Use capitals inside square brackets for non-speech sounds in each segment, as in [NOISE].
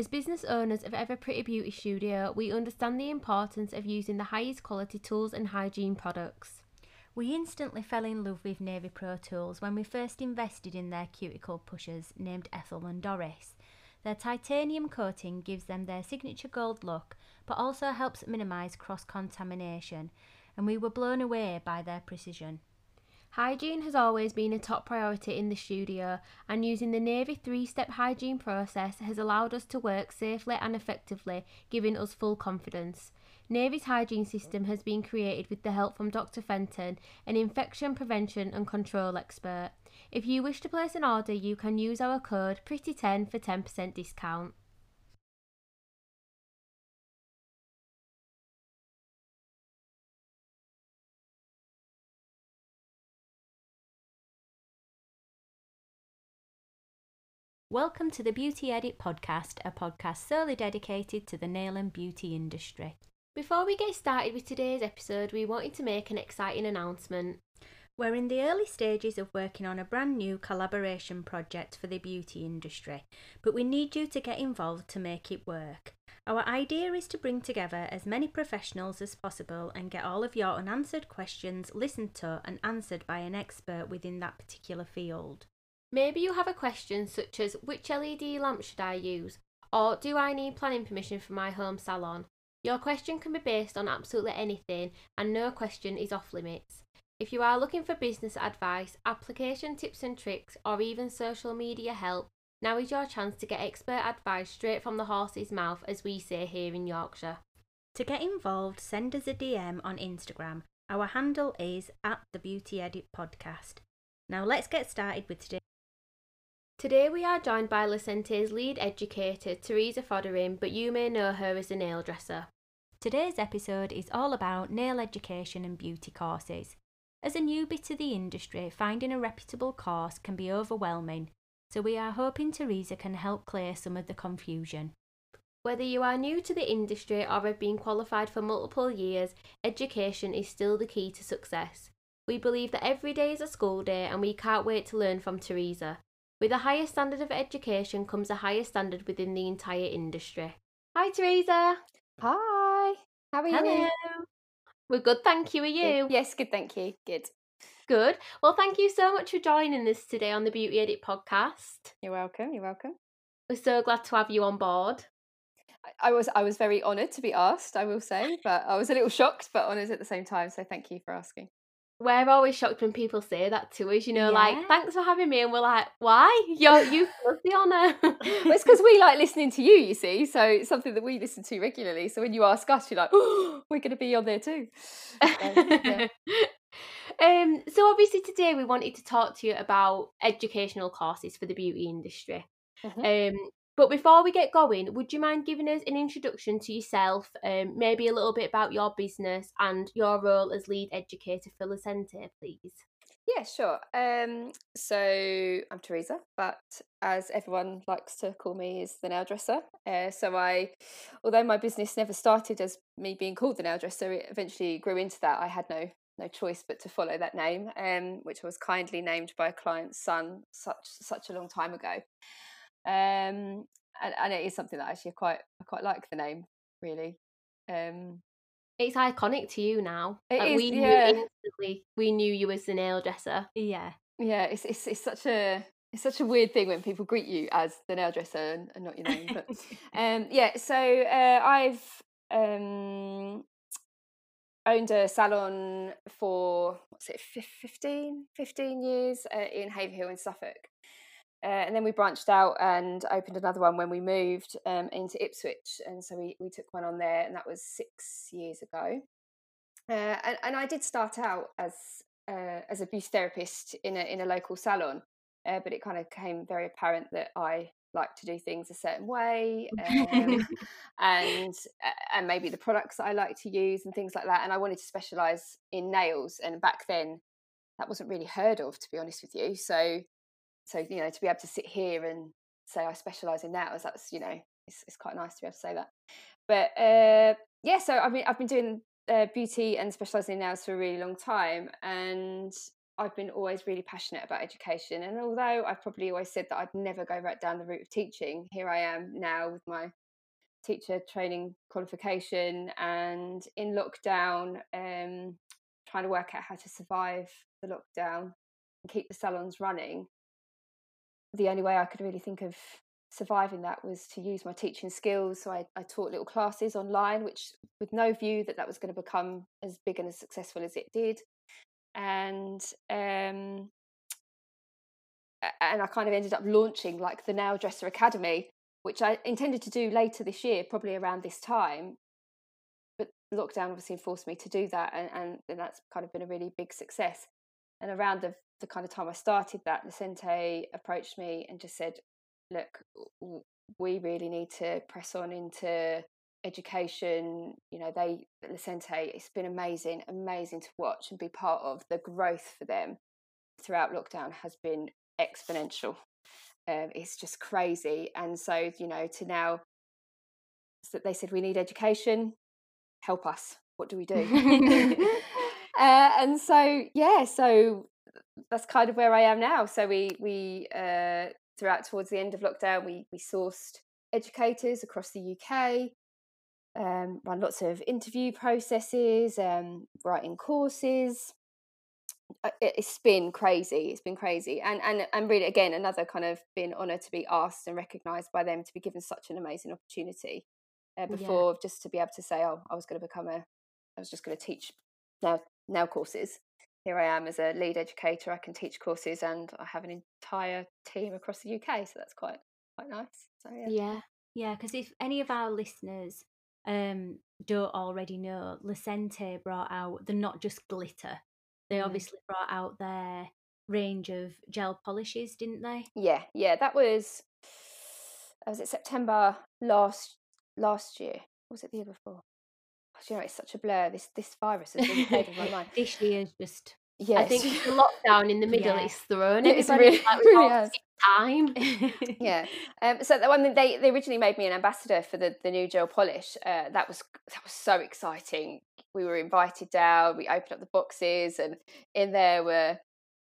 As business owners of Ever Pretty Beauty Studio, we understand the importance of using the highest quality tools and hygiene products. We instantly fell in love with Navy Pro tools when we first invested in their cuticle pushers named Ethel and Doris. Their titanium coating gives them their signature gold look, but also helps minimise cross contamination, and we were blown away by their precision. Hygiene has always been a top priority in the studio, and using the Navy three step hygiene process has allowed us to work safely and effectively, giving us full confidence. Navy's hygiene system has been created with the help from Dr. Fenton, an infection prevention and control expert. If you wish to place an order, you can use our code PRETTY10 for 10% discount. Welcome to the Beauty Edit podcast, a podcast solely dedicated to the nail and beauty industry. Before we get started with today's episode, we wanted to make an exciting announcement. We're in the early stages of working on a brand new collaboration project for the beauty industry, but we need you to get involved to make it work. Our idea is to bring together as many professionals as possible and get all of your unanswered questions listened to and answered by an expert within that particular field. Maybe you have a question such as which LED lamp should I use? Or do I need planning permission for my home salon? Your question can be based on absolutely anything and no question is off limits. If you are looking for business advice, application tips and tricks, or even social media help, now is your chance to get expert advice straight from the horse's mouth, as we say here in Yorkshire. To get involved, send us a DM on Instagram. Our handle is at the Beauty Edit Podcast. Now let's get started with today. Today we are joined by Lecente's lead educator, Theresa Fotheringham, but you may know her as a nail dresser. Today's episode is all about nail education and beauty courses. As a newbie to the industry, finding a reputable course can be overwhelming, so we are hoping Theresa can help clear some of the confusion. Whether you are new to the industry or have been qualified for multiple years, education is still the key to success. We believe that every day is a school day and we can't wait to learn from Theresa. With a higher standard of education comes a higher standard within the entire industry. Hi, Theresa. Hi. How are you? Hello. We're good, thank you. Are you? Yes, good, thank you. Good. Good. Well, thank you so much for joining us today on the Beauty Edit podcast. You're welcome. You're welcome. We're so glad to have you on board. I- I was I was very honoured to be asked, I will say, but I was a little shocked, but honoured at the same time. So thank you for asking. We're always shocked when people say that to us, you know, like, thanks for having me. And we're like, why? You're, [LAUGHS] you us the honour. [LAUGHS] Well, it's because we like listening to you, you see. So it's something that we listen to regularly. So when you ask us, you're like, oh, we're going to be on there too. So, yeah. [LAUGHS] um, so obviously today we wanted to talk to you about educational courses for the beauty industry. Mhm. Um, but before we get going, would you mind giving us an introduction to yourself, um, maybe a little bit about your business and your role as lead educator for Lecente, please? Yeah, sure. Um, so I'm Theresa, but as everyone likes to call me, is the nail dresser. Uh, so I, although my business never started as me being called the nail dresser, it eventually grew into that. I had no no choice but to follow that name, um, which was kindly named by a client's son such such a long time ago. Um, and, and it is something that actually I quite I quite like the name really. Um, It's iconic to you now. It Like, is, we yeah. knew instantly. We knew you as the nail dresser. Yeah. Yeah, it's it's it's such a it's such a weird thing when people greet you as the nail dresser and, and not your name. But [LAUGHS] um, yeah, so uh, I've um, owned a salon for what's it, fif- 15, 15 years uh, in Haverhill in Suffolk. Uh, and then we branched out and opened another one when we moved um, into Ipswich, and so we, we took one on there, and that was six years ago. Uh, and, and I did start out as uh, as a beauty therapist in a in a local salon, uh, but it kind of came very apparent that I like to do things a certain way, um, [LAUGHS] and uh, and maybe the products that I like to use and things like that. And I wanted to specialize in nails, and back then that wasn't really heard of, to be honest with you. So so you know to be able to sit here and say I specialize in nails, that's you know it's it's quite nice to be able to say that. But uh, yeah, so I mean I've been doing uh, beauty and specializing in nails for a really long time, and I've been always really passionate about education, and although I've probably always said that I'd never go right down the route of teaching, here I am now with my teacher training qualification, and in lockdown, um, trying to work out how to survive the lockdown and keep the salons running. The only way I could really think of surviving that was to use my teaching skills. So I, I taught little classes online, which with no view that that was going to become as big and as successful as it did. And um, and I kind of ended up launching like the Nail Dresser Academy, which I intended to do later this year, probably around this time. But lockdown obviously forced me to do that, and, and, and that's kind of been a really big success. And around the, the kind of time I started that, Lecente approached me and just said, look, we really need to press on into education. You know, they Lecente, it's been amazing, amazing to watch and be part of. The growth for them throughout lockdown has been exponential. Um, it's just crazy, and so you know, to now that they said we need education, help us. What do we do? [LAUGHS] [LAUGHS] uh, and so yeah, so that's kind of where I am now. So we we uh, throughout towards the end of lockdown, we we sourced educators across the UK, um, ran lots of interview processes, um, writing courses. It's been crazy. It's been crazy, and and and really, again, another kind of been honoured to be asked and recognised by them to be given such an amazing opportunity. Uh, before, yeah. just to be able to say, "Oh, I was going to become a, I was just going to teach now now courses." Here I am as a lead educator. I can teach courses, and I have an entire team across the UK. So that's quite quite nice. So yeah, yeah, yeah. Because if any of our listeners um, don't already know, Lecente brought out the not just glitter. They mm. obviously brought out their range of gel polishes, didn't they? Yeah, yeah. That was was it September last last year? was it the year before? You know, it's such a blur. This this virus has really played with my [LAUGHS] mind. This year is just. Yes. I think the lockdown in the middle yeah. is thrown. It's really, [LAUGHS] like, really time. yeah. [LAUGHS] Um, so the one they they originally made me an ambassador for the, the new gel polish. Uh, that was that was so exciting. We were invited down. We opened up the boxes, and in there were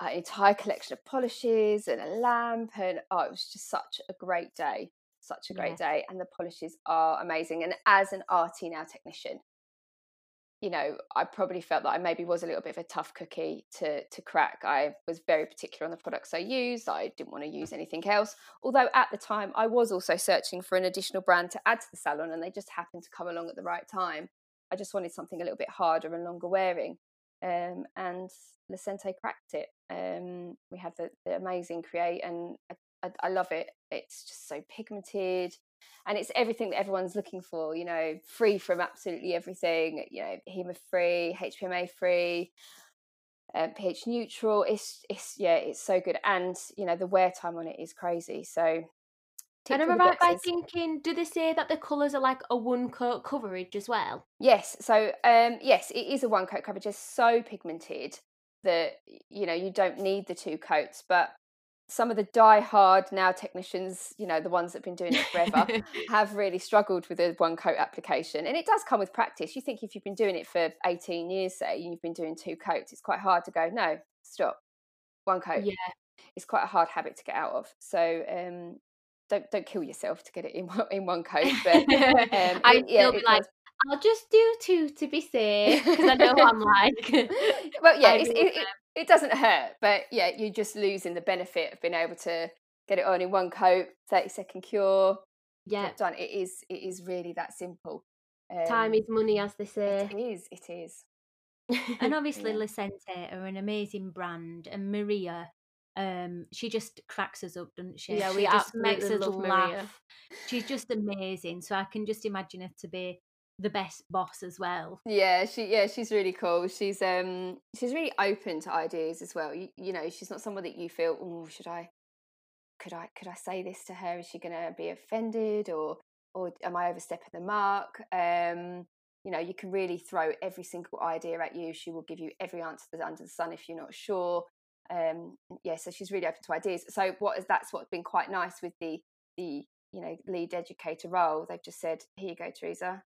an entire collection of polishes and a lamp, and oh, it was just such a great day. Such a great yeah. day, and the polishes are amazing. And as an arty now technician, you know, I probably felt that I maybe was a little bit of a tough cookie to to crack. I was very particular on the products I used. I didn't want to use anything else. Although at the time I was also searching for an additional brand to add to the salon, and they just happened to come along at the right time. I just wanted something a little bit harder and longer wearing, um, and Lecente cracked it. Um, we had the, the amazing create, and I, I, I love it. It's just so pigmented and it's everything that everyone's looking for you know free from absolutely everything you know HEMA free hpma free um, ph neutral it's it's yeah it's so good and you know the wear time on it is crazy so and I'm I right by thinking, do they say that the colours are like a one coat coverage as well? Yes. So, um, yes, it is a one coat coverage. It's so pigmented that you know you don't need the two coats. But some of the die-hard now technicians, you know, the ones that've been doing it forever, [LAUGHS] have really struggled with a one coat application. And it does come with practice. You think if you've been doing it for 18 years, say, you've been doing two coats, it's quite hard to go, no, stop, one coat. Yeah. It's quite a hard habit to get out of. So um, don't don't kill yourself to get it in one, in one [LAUGHS] coat. But um, I yeah, be like, I'll just do two to be safe because I know what I'm like. [LAUGHS] well, yeah, it, it, it doesn't hurt, but yeah, you're just losing the benefit of being able to get it on in one coat, 30 second cure. Yeah. Done. It is it is really that simple. Um, Time is money, as they say. It is, it is. and [LAUGHS] obviously, yeah. Lecente are an amazing brand, and Maria, um, she just cracks us up, doesn't she? Yeah, she we just makes us laugh. Maria. She's just amazing. So I can just imagine her to be the best boss as well. Yeah, she yeah, she's really cool. She's um she's really open to ideas as well. You, you know, she's not someone that you feel, oh, should I could I could I say this to her? Is she gonna be offended or or am I overstepping the mark? Um, you know, you can really throw every single idea at you. She will give you every answer that's under the sun if you're not sure. Um, yeah, so she's really open to ideas. So what is that's what's been quite nice with the the you know lead educator role. They've just said, here you go, Theresa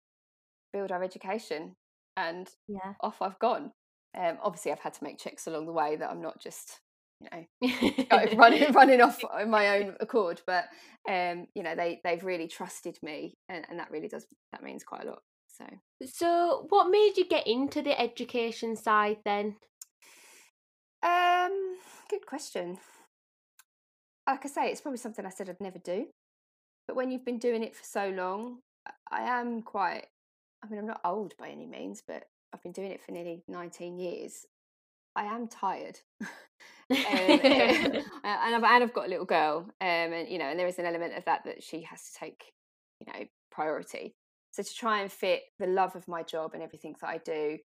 build our education and yeah off i've gone Um, obviously, I've had to make checks along the way that I'm not just you know [LAUGHS] [LAUGHS] running running off on my own accord. But um, you know, they they've really trusted me, and, and that really does that means quite a lot. So, so what made you get into the education side then? Um, good question. Like I say, it's probably something I said I'd never do. But when you've been doing it for so long, I am quite. I mean, I'm not old by any means, but I've been doing it for nearly 19 years. I am tired, [LAUGHS] um, [LAUGHS] [LAUGHS] and, I've, and I've got a little girl, um, and you know, and there is an element of that that she has to take, you know, priority. So to try and fit the love of my job and everything that I do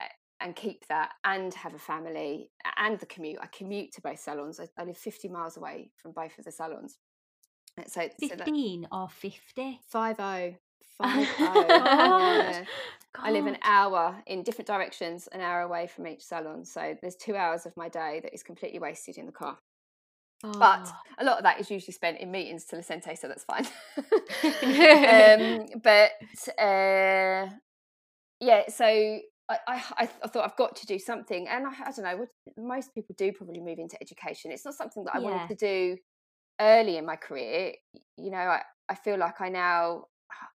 eh, and keep that and have a family and the commute. I commute to both salons. I, I live 50 miles away from both of the salons. Eh, so 15 so or 50? 5 0. Five [LAUGHS] oh. [LAUGHS] yeah. I live an hour in different directions, an hour away from each salon. So there's two hours of my day that is completely wasted in the car. Oh. But a lot of that is usually spent in meetings to Lecente, so that's fine. [LAUGHS] um, but uh, yeah, so I, I, I, thought I've got to do something, and I, I don't know. What, most people do probably move into education. It's not something that I yeah. wanted to do early in my career. You know, I, I feel like I now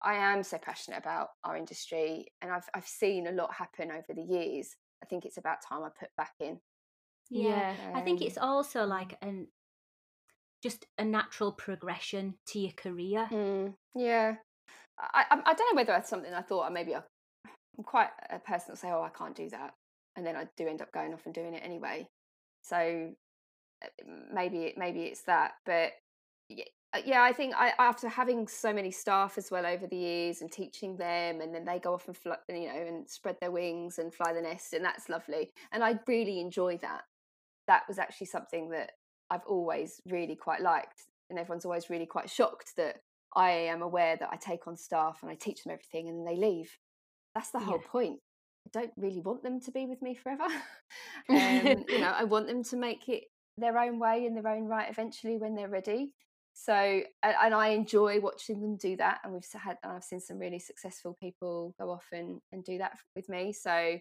I am so passionate about our industry, and I've I've seen a lot happen over the years. I think it's about time I put back in. Yeah, um, I think it's also like an just a natural progression to your career. Mm, yeah, I, I, I don't know whether that's something I thought. Or Maybe I, I'm quite a person that say, "Oh, I can't do that," and then I do end up going off and doing it anyway. So uh, maybe maybe it's that, but yeah, I think I after having so many staff as well over the years and teaching them, and then they go off and fly, you know, and spread their wings and fly the nest, and that's lovely. And I really enjoy that. That was actually something that I've always really quite liked, and everyone's always really quite shocked that I am aware that I take on staff and I teach them everything and then they leave. That's the whole yeah. point. I don't really want them to be with me forever. [LAUGHS] [LAUGHS] um, you know, I want them to make it their own way in their own right eventually when they're ready. So, and, and I enjoy watching them do that. And we've had, I've seen some really successful people go off and, and do that with me. So,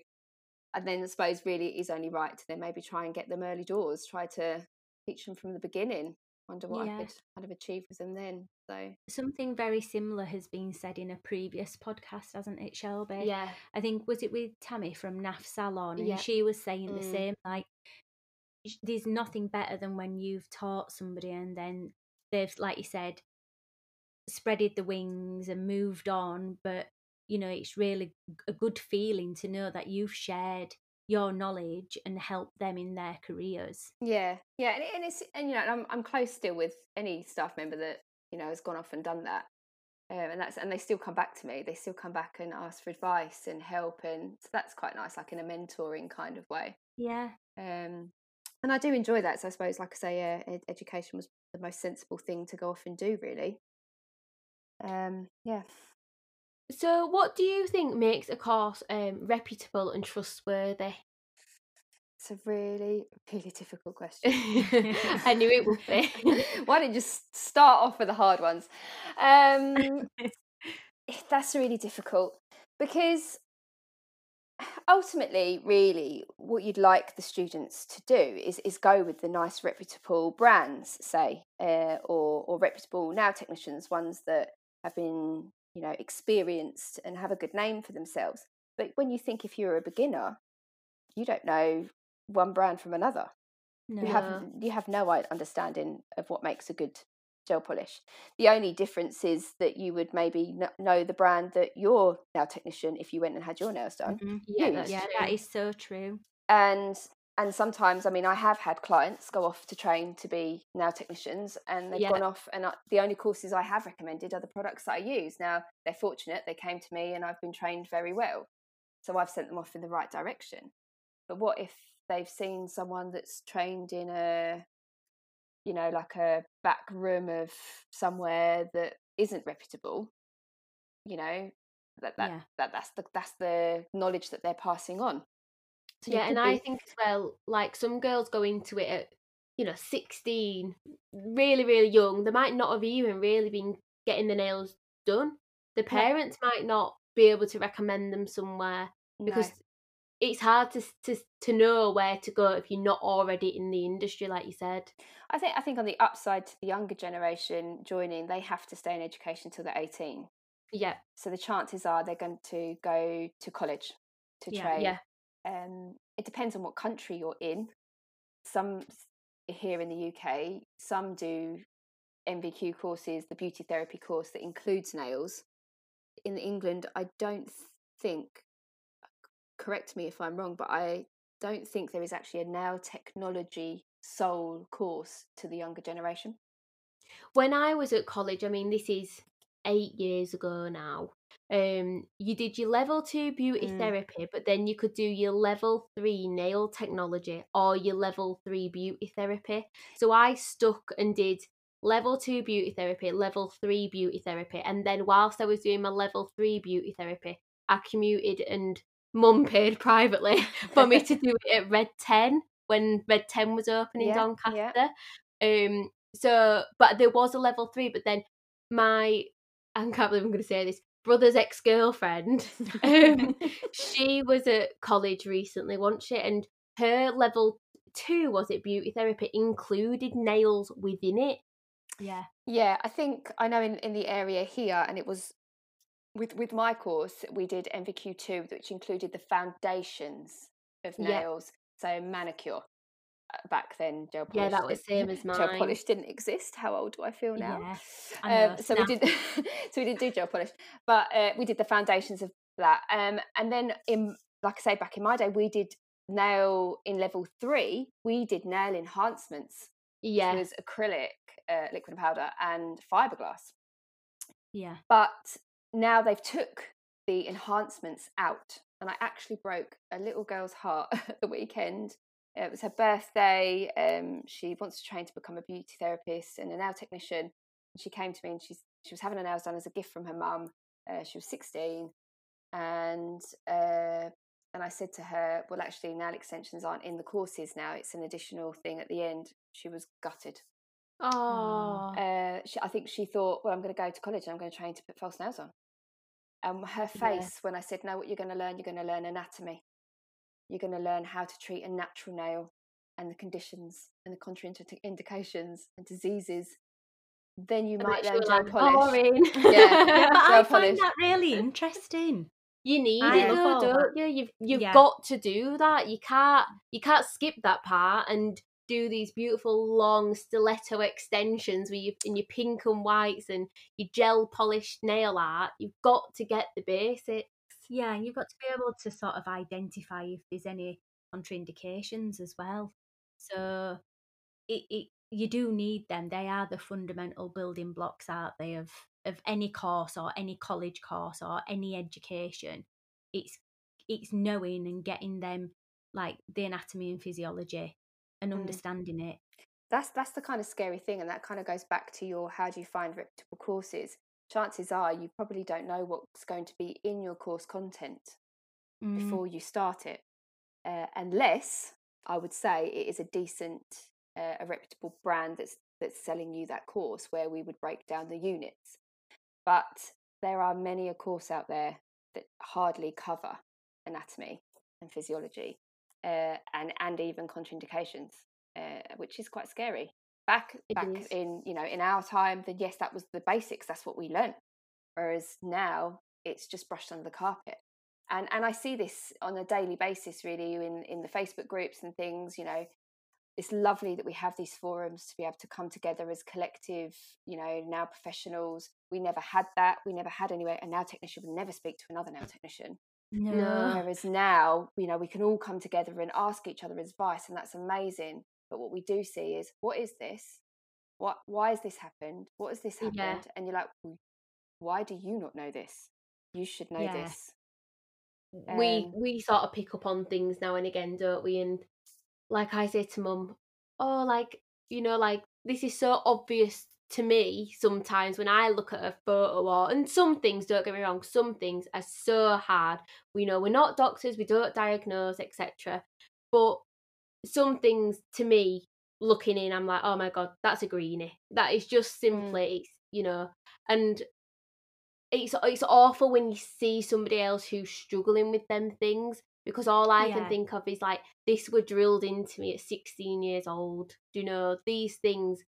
and then I suppose really it is only right to then maybe try and get them early doors, try to teach them from the beginning. Wonder what yeah. I could kind of achieve with them then. So something very similar has been said in a previous podcast, hasn't it, Shelby? Yeah. I think was it with Tammy from NAF Salon, and yeah. she was saying mm. the same. Like, there's nothing better than when you've taught somebody and then they've, like you said, spreaded the wings and moved on. But you know, it's really a good feeling to know that you've shared your knowledge and help them in their careers. Yeah, yeah, and, and it's and you know I'm I'm close still with any staff member that you know has gone off and done that, um, and that's and they still come back to me. They still come back and ask for advice and help, and so that's quite nice, like in a mentoring kind of way. Yeah. Um, and I do enjoy that. So I suppose, like I say, yeah, education was the most sensible thing to go off and do, really. Um, yeah. So, what do you think makes a course um, reputable and trustworthy? It's a really, really difficult [LAUGHS] question. I knew it would be. [LAUGHS] Why don't you just start off with the hard ones? Um, [LAUGHS] that's really difficult because ultimately, really, what you'd like the students to do is, is go with the nice, reputable brands, say, uh, or, or reputable nail technicians, ones that have been you know experienced and have a good name for themselves but when you think if you're a beginner you don't know one brand from another no. you have you have no understanding of what makes a good gel polish. The only difference is that you would maybe know the brand that your nail technician if you went and had your nails done mm-hmm. yeah, yeah that is so true. And and sometimes i mean i have had clients go off to train to be nail technicians and they've yeah. gone off and I, the only courses i have recommended are the products that i use. Now they're fortunate they came to me and i've been trained very well so i've sent them off in the right direction. But what if they've seen someone that's trained in a you know like a back room of somewhere that isn't reputable you know that that, yeah. that that's the that's the knowledge that they're passing on so yeah, and be... I think as well, like some girls go into it at, you know, 16, really, really young. They might not have even really been getting the nails done. The parents yeah. might not be able to recommend them somewhere because it's hard to to to know where to go if you're not already in the industry, like you said. I think I think on the upside to the younger generation joining, they have to stay in education until they're eighteen. Yeah. So the chances are they're going to go to college to Yeah. train. Yeah. Um, it depends on what country you're in. Some here in the UK, some do NVQ courses, the beauty therapy course that includes nails. In England, I don't think. Correct me if I'm wrong, but I don't think there is actually a nail technology sole course to the younger generation. When I was at college, I mean, this is eight years ago now. Um, you did your level two beauty Mm. therapy, but then you could do your level three nail technology or your level three beauty therapy. So I stuck and did level two beauty therapy, level three beauty therapy, and then whilst I was doing my level three beauty therapy, I commuted and mum paid privately [LAUGHS] for me to do it at Red Ten when Red Ten was open in Yeah, Doncaster. yeah. Um, so, but there was a level three, but then my I can't believe I'm going to say this brother's ex girlfriend. [LAUGHS] um, she was at college recently, wasn't she? And her level two was it beauty therapy included nails within it. Yeah. Yeah, I think I know in, in the area here, and it was with with my course we did NVQ two, which included the foundations of Yeah. nails, so manicure. Uh, Back then, gel polish. Yeah, that was didn't- same as [LAUGHS] mine Gel polish didn't exist. How old do I feel now? Yeah, Um, so we did. [LAUGHS] so we didn't do gel polish, but uh, we did the foundations of that. Um, and then in, like I say, back in my day, we did nail in level three. We did nail enhancements Yeah, was acrylic, uh, liquid and powder, and fiberglass. Yeah. But now they've took the enhancements out, and I actually broke a little girl's heart [LAUGHS] the weekend. It was her birthday. Um, she wants to train to become a beauty therapist and a nail technician. She came to me and she's she was having her nails done as a gift from her mum. Uh, she was sixteen, and uh, and I said to her, "Well, actually, nail extensions aren't in the courses now. It's an additional thing at the end." She was gutted. Oh, Uh, she, I think she thought, well, I'm going to go to college and I'm going to train to put false nails on. And her Yeah. face when I said, no, what you're going to learn, you're going to learn anatomy. You're going to learn how to treat a natural nail and the conditions and the contraindications and diseases. Then you might learn gel like, polish. [LAUGHS] Yeah. Yeah, but I polish. find that really interesting. You need I it though, don't that. you? You've you've Yeah. got to do that. You can't you can't skip that part and do these beautiful long stiletto extensions with your in your pink and whites and your gel polished nail art. You've got to get the basics. Yeah, and you've got to be able to sort of identify if there's any contraindications as well. So it, it you do need them. They are the fundamental building blocks, aren't they, of of any course or any college course or any education. It's it's knowing and getting them like the anatomy and physiology and Mm. understanding it. that's that's the kind of scary thing and that kind of goes back to your how do you find reputable courses chances are you probably don't know what's going to be in your course content Mm, before you start it uh, unless i would say it is a decent uh, a reputable brand that's that's selling you that course where we would break down the units but there are many a course out there that hardly cover anatomy and physiology uh, and and even contraindications uh, which is quite scary back It back is. in you know in our time then yes that was the basics that's what we learned. whereas now it's just brushed under the carpet and and I see this on a daily basis really in in the Facebook groups and things you know it's lovely that we have these forums to be able to come together as collective you know now professionals we never had that we never had anyway a nail technician would never speak to another nail technician no. No. whereas now you know we can all come together and ask each other advice and that's amazing but what we do see is what is this what why has this happened what has this happened Yeah. and you're like why do you not know this you should know Yeah. this we Um, we sort of pick up on things now and again, don't we? And like I say to mum, oh, like you know, like this is so obvious to me sometimes when I look at a photo or and some things, don't get me wrong, some things are so hard. We know we're not doctors, we don't diagnose, etc. But some things to me, looking in, I'm like, oh my god, that's a greenie. That is just mm. simply, it's, you know, and it's it's awful when you see somebody else who's struggling with them things because all I Yeah. can think of is like this were drilled into me at 16 years old. Do you know these things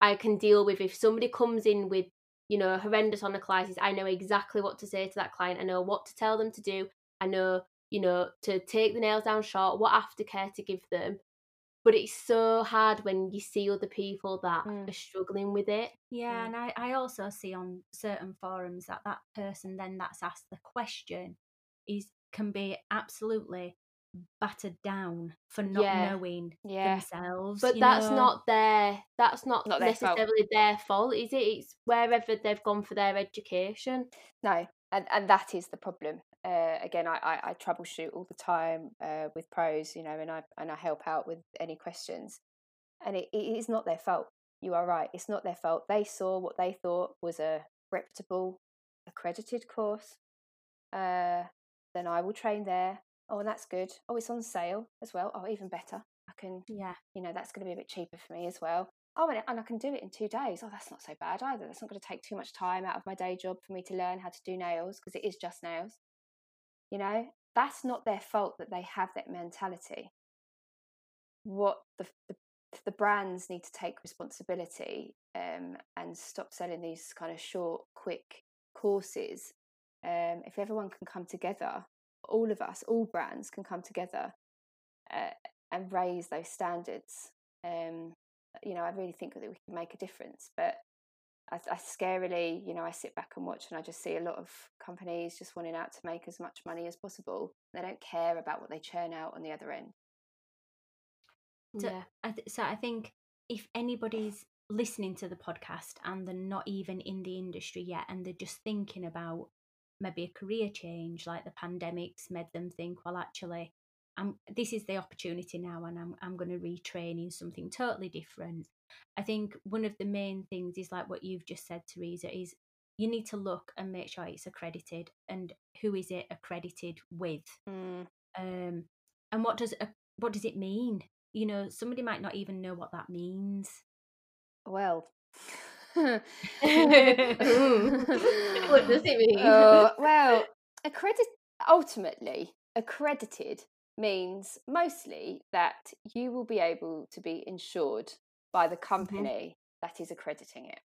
I can deal with if somebody comes in with you know horrendous onycholysis I know exactly what to say to that client I know what to tell them to do I know you know to take the nails down short what aftercare to give them but it's so hard when you see other people that Mm. are struggling with it Yeah, Mm. and I, I also see on certain forums that that person then that's asked the question is can be absolutely battered down for not Yeah. knowing Yeah. themselves. but that's know? not their that's not, Not their fault. necessarily their fault is it it's wherever they've gone for their education No, and and that is the problem. Uh, again, I, I I troubleshoot all the time uh, with pros, you know, and I and I help out with any questions, and it, it is not their fault. You are right; it's not their fault. They saw what they thought was a reputable, accredited course. Uh, then I will train there. Oh, that's good. Oh, it's on sale as well. Oh, even better. I can Yeah. you know that's going to be a bit cheaper for me as well oh and, and i can do it in two days oh that's not so bad either that's not going to take too much time out of my day job for me to learn how to do nails because it is just nails you know that's not their fault that they have that mentality what the the, the brands need to take responsibility um, and stop selling these kind of short quick courses um, if everyone can come together all of us all brands can come together uh, and raise those standards. Um, you know, I really think that we can make a difference. But I, I scarily, you know, I sit back and watch, and I just see a lot of companies just wanting out to make as much money as possible. They don't care about what they churn out on the other end. So, yeah I th- so I think if anybody's listening to the podcast and they're not even in the industry yet and they're just thinking about maybe a career change, like the pandemic's made them think, well, actually, I'm, this is the opportunity now and I'm, I'm going to retrain in something totally different. I think one of the main things is like what you've just said, Theresa, is you need to look and make sure it's accredited and who is it accredited with Mm. um and what does a, what does it mean you know somebody might not even know what that means Well, what does it mean Uh, [LAUGHS] well, accredit ultimately accredited means mostly that you will be able to be insured by the company that is accrediting it.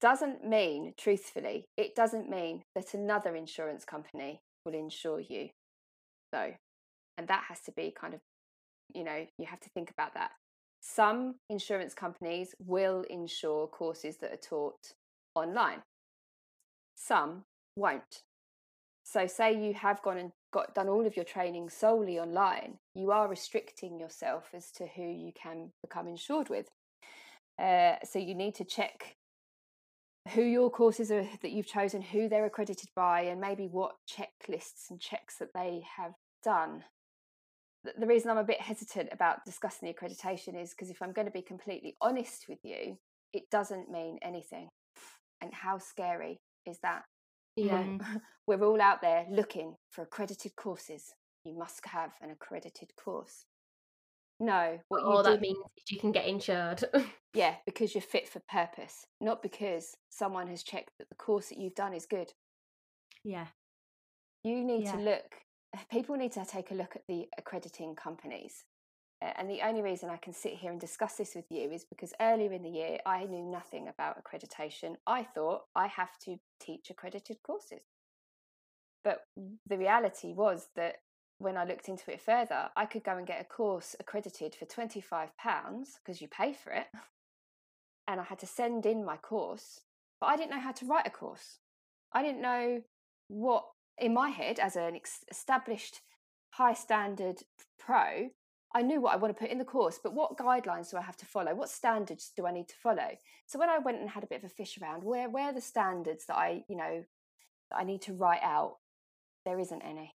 Doesn't mean, truthfully, it doesn't mean that another insurance company will insure you, though. And that has to be kind of, you know, you have to think about that. Some insurance companies will insure courses that are taught online some won't. So, say you have gone and got done all of your training solely online, you are restricting yourself as to who you can become insured with. Uh, so, you need to check who your courses are that you've chosen, who they're accredited by, and maybe what checklists and checks that they have done. The- reason I'm a bit hesitant about discussing the accreditation is because if I'm going to be completely honest with you, it doesn't mean anything. And how scary is that? yeah. [LAUGHS] We're all out there looking for accredited courses. You must have an accredited course. No, what all do, that means is you can get insured [LAUGHS] yeah, because you're fit for purpose, not because someone has checked that the course that you've done is good. yeah You need Yeah. to look, [SIGHS] people need to take a look at the accrediting companies. Uh, And the only reason I can sit here and discuss this with you is because earlier in the year I knew nothing about accreditation. I thought I have to teach accredited courses. But the reality was that when I looked into it further, I could go and get a course accredited for £25 because you pay for it. [LAUGHS] And I had to send in my course, but I didn't know how to write a course. I didn't know what, in my head, as an established high standard pro, I knew what I want to put in the course, but what guidelines do I have to follow? What standards do I need to follow? So when I went and had a bit of a fish around, where where are the standards that I, you know, that I need to write out? There isn't any.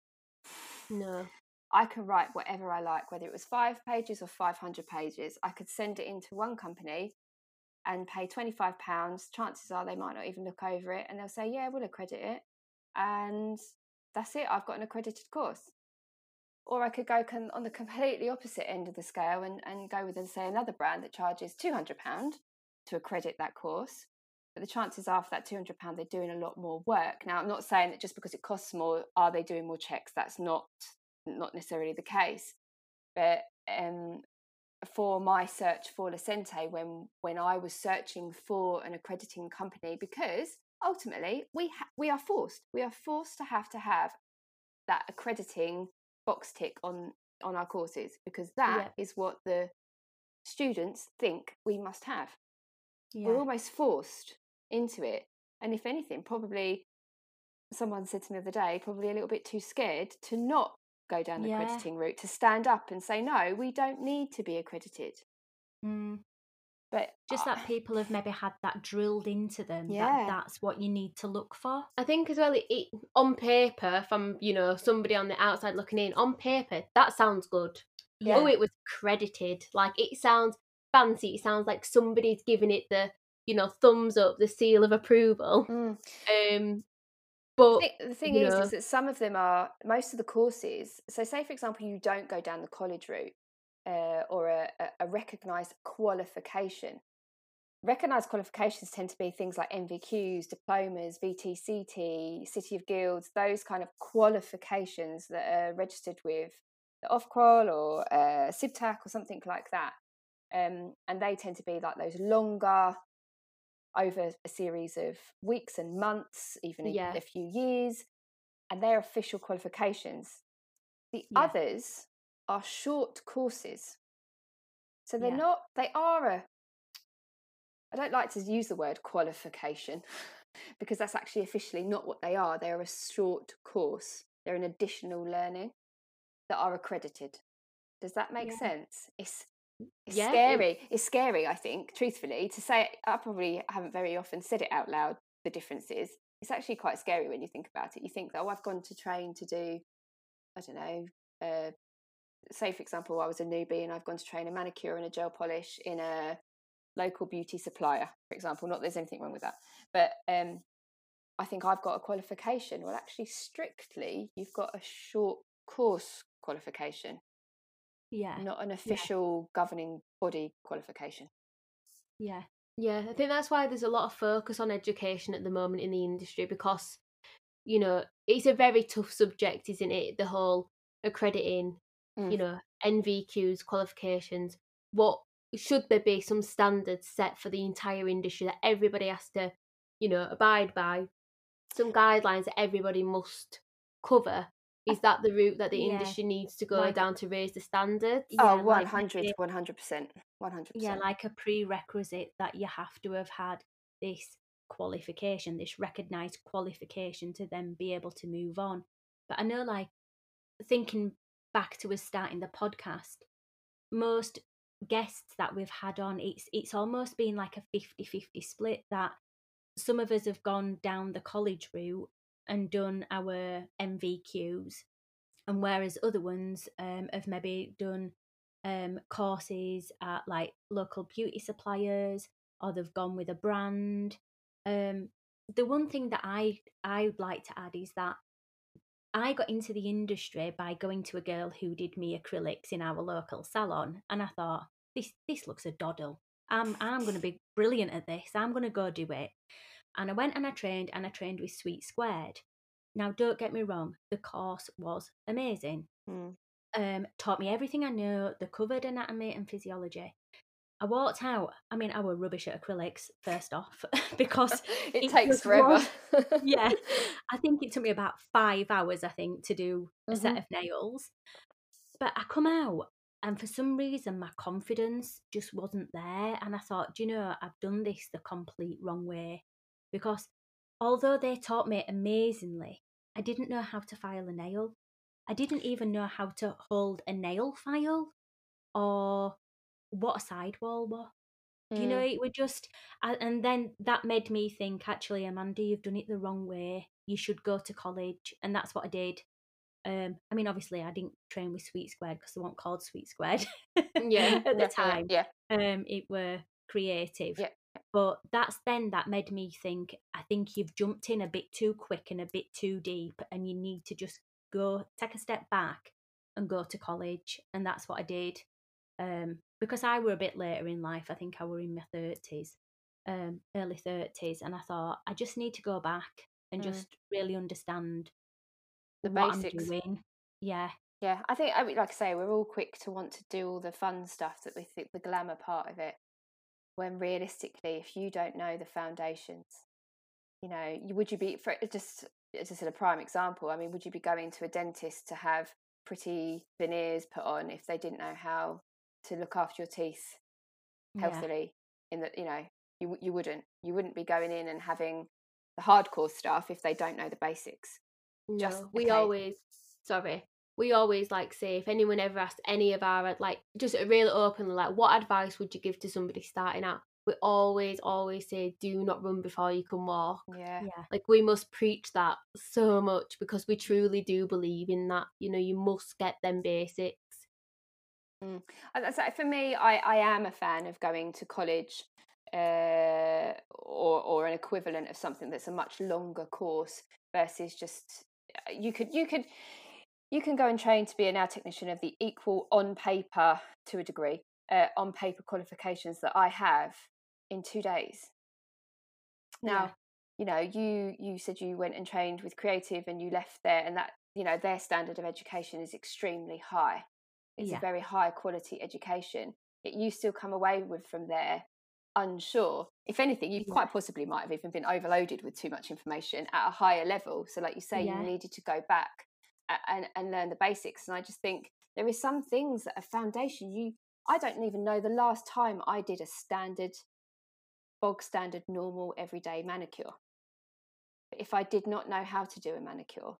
no I can write whatever I like, whether it was five pages or 500 pages. I could send it into one company and pay £25. Chances are they might not even look over it and they'll say, yeah, we'll accredit it. And that's it, I've got an accredited course. Or I could go con- on the completely opposite end of the scale and, and go with, say, another brand that charges £200 to accredit that course. but the chances are for that £200 they're doing a lot more work now i'm not saying that just because it costs more are they doing more checks that's not not necessarily the case but um, for my search for Lecente when when I was searching for an accrediting company because ultimately we ha- we are forced we are forced to have to have that accrediting box tick on on our courses because that yeah. is what the students think we must have yeah. we're almost forced into it and if anything probably someone said to me the other day probably a little bit too scared to not go down the yeah. accrediting route to stand up and say no we don't need to be accredited mm. But just uh, that people have maybe had that drilled into them yeah. that that's what you need to look for i think as well it, it, on paper from you know somebody on the outside looking in on paper that sounds good yeah. oh it was credited like it sounds fancy it sounds like somebody's giving it the you know thumbs up the seal of approval mm. um but the thing, is, know. is that some of them are most of the courses. So, say for example, you don't go down the college route uh, or a, a recognised qualification. Recognised qualifications tend to be things like NVQs, diplomas, VTCT, City of Guilds, those kind of qualifications that are registered with the Ofqual or uh, or something like that. Um, and they tend to be like those longer over a series of weeks and months, even yeah. a, a, few years, and they're official qualifications. The yeah. others are short courses. So they're yeah. not, they are a, I don't like to use the word qualification because that's actually officially not what they are. They're a short course, they're an additional learning that are accredited. Does that make sense? It's it's yeah, scary. It... It's scary, I think, truthfully, to say it, I probably haven't very often said it out loud, the differences. It's actually quite scary when you think about it. You think oh, I've gone to train to do, I don't know, uh, say, for example, I was a newbie and I've gone to train a manicure and a gel polish in a local beauty supplier, for example. Not there's anything wrong with that. But um, I think I've got a qualification. Well, actually, strictly, you've got a short course qualification yeah not an official yeah. governing body qualification yeah yeah i think that's why there's a lot of focus on education at the moment in the industry because you know it's a very tough subject isn't it the whole accrediting mm. you know nvqs qualifications what should there be some standards set for the entire industry that everybody has to you know abide by some guidelines that everybody must cover is that the route that the yeah. industry needs to go like, down to raise the standards? Oh, 100, like 100%. 100%. Yeah, like a prerequisite that you have to have had this qualification, this recognized qualification to then be able to move on. But I know, like, thinking back to us starting the podcast, most guests that we've had on, it's it's almost been like a 50-50 split that some of us have gone down the college route and done our NVQs, and whereas other ones um, have maybe done um, courses at like local beauty suppliers or they've gone with a brand. Um, the one thing that I I would like to add is that I got into the industry by going to a girl who did me acrylics in our local salon, and I thought this this looks a doddle. I'm I'm going to be brilliant at this. I'm going to go do it. And I went and I trained and I trained with Sweet Squared. Now, don't get me wrong, the course was amazing. Mm. Um, taught me everything I know, the covered anatomy and physiology. I walked out. I mean, I were rubbish at acrylics first off [LAUGHS] because [LAUGHS] it, it, takes forever. yeah, [LAUGHS] I think it took me about five hours. I think to do a mm-hmm. set of nails, but I come out and for some reason my confidence just wasn't there, and I thought, do you know, I've done this the complete wrong way because although they taught me amazingly, I didn't know how to file a nail. I didn't even know how to hold a nail file or what a sidewall was. Mm. You know, mm. it would just, and then that made me think, actually, Amanda, you've done it the wrong way. You should go to college. And that's what I did. Um, I mean, obviously, I didn't train with Sweet Squared because they weren't called Sweet Squared. yeah, [LAUGHS] at the time. Yeah, um, it were creative. Yeah. But that's then that made me think, I think you've jumped in a bit too quick and a bit too deep, and you need to just go take a step back and go to college. And that's what I did. Um, because I were a bit later in life, I think I were in my 30s. um, early 30s, and I thought, I just need to go back and Mm. just really understand The basics. Yeah, Yeah, I think I mean, like I say, we're all quick to want to do all the fun stuff that we think the glamour part of it. When realistically, if you don't know the foundations, you know, you, would you be for just as I said, a prime example. I mean, would you be going to a dentist to have pretty veneers put on if they didn't know how to look after your teeth yeah, healthily? In that, you know, you you wouldn't. You wouldn't be going in and having the hardcore stuff if they don't know the basics. No, Just- we okay. always sorry. We always like say if anyone ever asked any of our like just really openly like what advice would you give to somebody starting out? We always always say do not run before you can walk. Yeah. yeah, Like we must preach that so much because we truly do believe in that. You know, you must get them basics. And so for me, I, I am a fan of going to college uh, or or an equivalent of something that's a much longer course versus just uh, you could you could you can go and train to be a nail technician of the equal on paper to a degree uh, on paper qualifications that I have in two days. Now, Yeah. you know, you you said you went and trained with creative and you left there, and that you know their standard of education is extremely high. It's Yeah. a very high quality education. Yet you still come away with from there unsure. If anything, you Yeah. quite possibly might have even been overloaded with too much information at a higher level. So, like you say, Yeah. you needed to go back and and learn the basics. And I just think there is some things that are foundation. You, I don't even know the last time I did a standard, bog standard, normal, everyday manicure. But if I did not know how to do a manicure,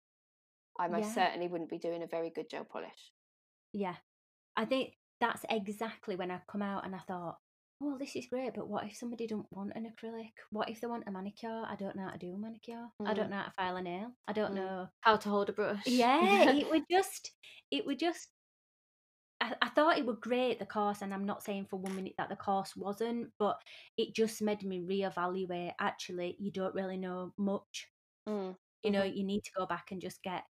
I most Yeah. certainly wouldn't be doing a very good gel polish. Yeah. I think that's exactly when I come out and I thought, well, this is great, but what if somebody don't want an acrylic? What if they want a manicure? I don't know how to do a manicure. I don't Mm. know how to file a nail. I don't Mm. know. How to hold a brush. [LAUGHS] Yeah, it would just, it would just. I, I thought it was great the course, and I'm not saying for one minute that the course wasn't, but it just made me reevaluate. Actually, you don't really know much. Mm. You know, you need to go back and just get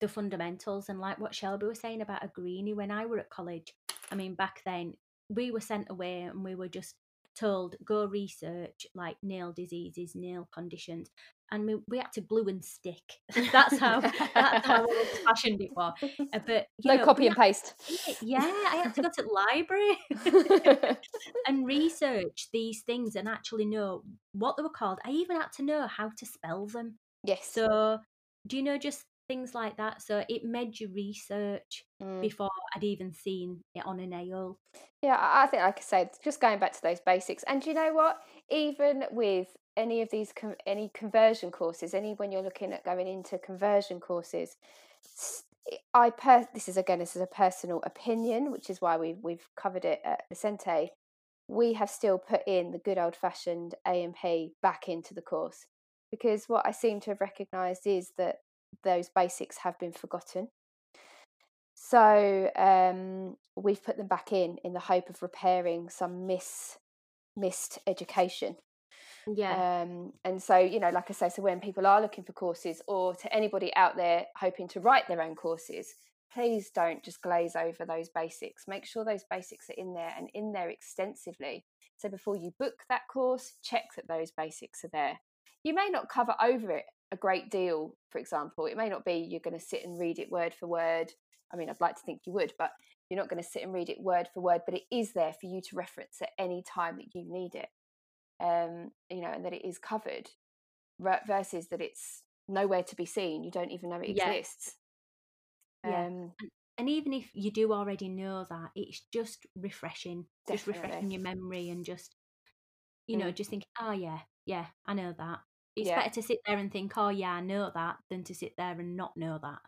the fundamentals. And like what Shelby was saying about a greenie, when I were at college, I mean, back then we were sent away and we were just told go research like nail diseases, nail conditions, and we, we had to glue and stick. [LAUGHS] that's how that's how old fashioned it was. Uh, [LAUGHS] But you no know, copy and had paste. Yeah, I had to go to the library [LAUGHS] and research these things and actually know what they were called. I even had to know how to spell them. yes. So, do you know just things like that? So it made you research Mm. before I'd even seen it on a nail. Yeah, I think, like I said, just going back to those basics. And you know what? Even with any of these, any conversion courses, any when you're looking at going into conversion courses, I per this is again this is a personal opinion, which is why we've we've covered it at Lecente. We have still put in the good old fashioned A and P back into the course because what I seem to have recognised is that those basics have been forgotten. So um, we've put them back in in the hope of repairing some miss missed education. Yeah. Um, and so, you know, like I say, so when people are looking for courses or to anybody out there hoping to write their own courses, please don't just glaze over those basics. Make sure those basics are in there and in there extensively. So before you book that course, check that those basics are there. You may not cover over it a great deal, for example. It may not be you're going to sit and read it word for word. I mean, I'd like to think you would, but you're not going to sit and read it word for word, but it is there for you to reference at any time that you need it um, you know, and that it is covered versus that it's nowhere to be seen. You don't even know it Yeah. exists. Yeah. Um, And even if you do already know that, it's just refreshing, just refreshing your memory and just, you know, Mm. just think, oh yeah, yeah, I know that. It's Yeah. better to sit there and think, oh yeah, I know that, than to sit there and not know that.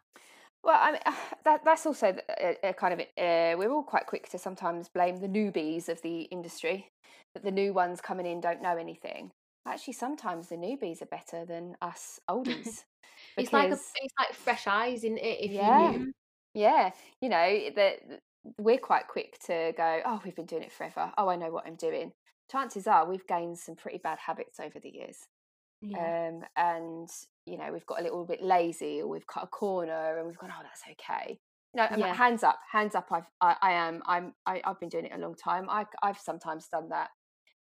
well, I mean, [SIGHS] that that's also a, a kind of uh, we're all quite quick to sometimes blame the newbies of the industry that the new ones coming in don't know anything. Actually, sometimes the newbies are better than us oldies. [LAUGHS] It's like a, it's like fresh eyes, isn't it? If Yeah. you knew. Yeah, you know that we're quite quick to go. Oh, we've been doing it forever. Oh, I know what I'm doing. Chances are we've gained some pretty bad habits over the years, Yeah. um, and you know we've got a little bit lazy, or we've cut a corner, and we've gone, oh, that's okay. no and hands up, hands up. I've, I, I am, I'm, I, I've been doing it a long time. I, I've sometimes done that.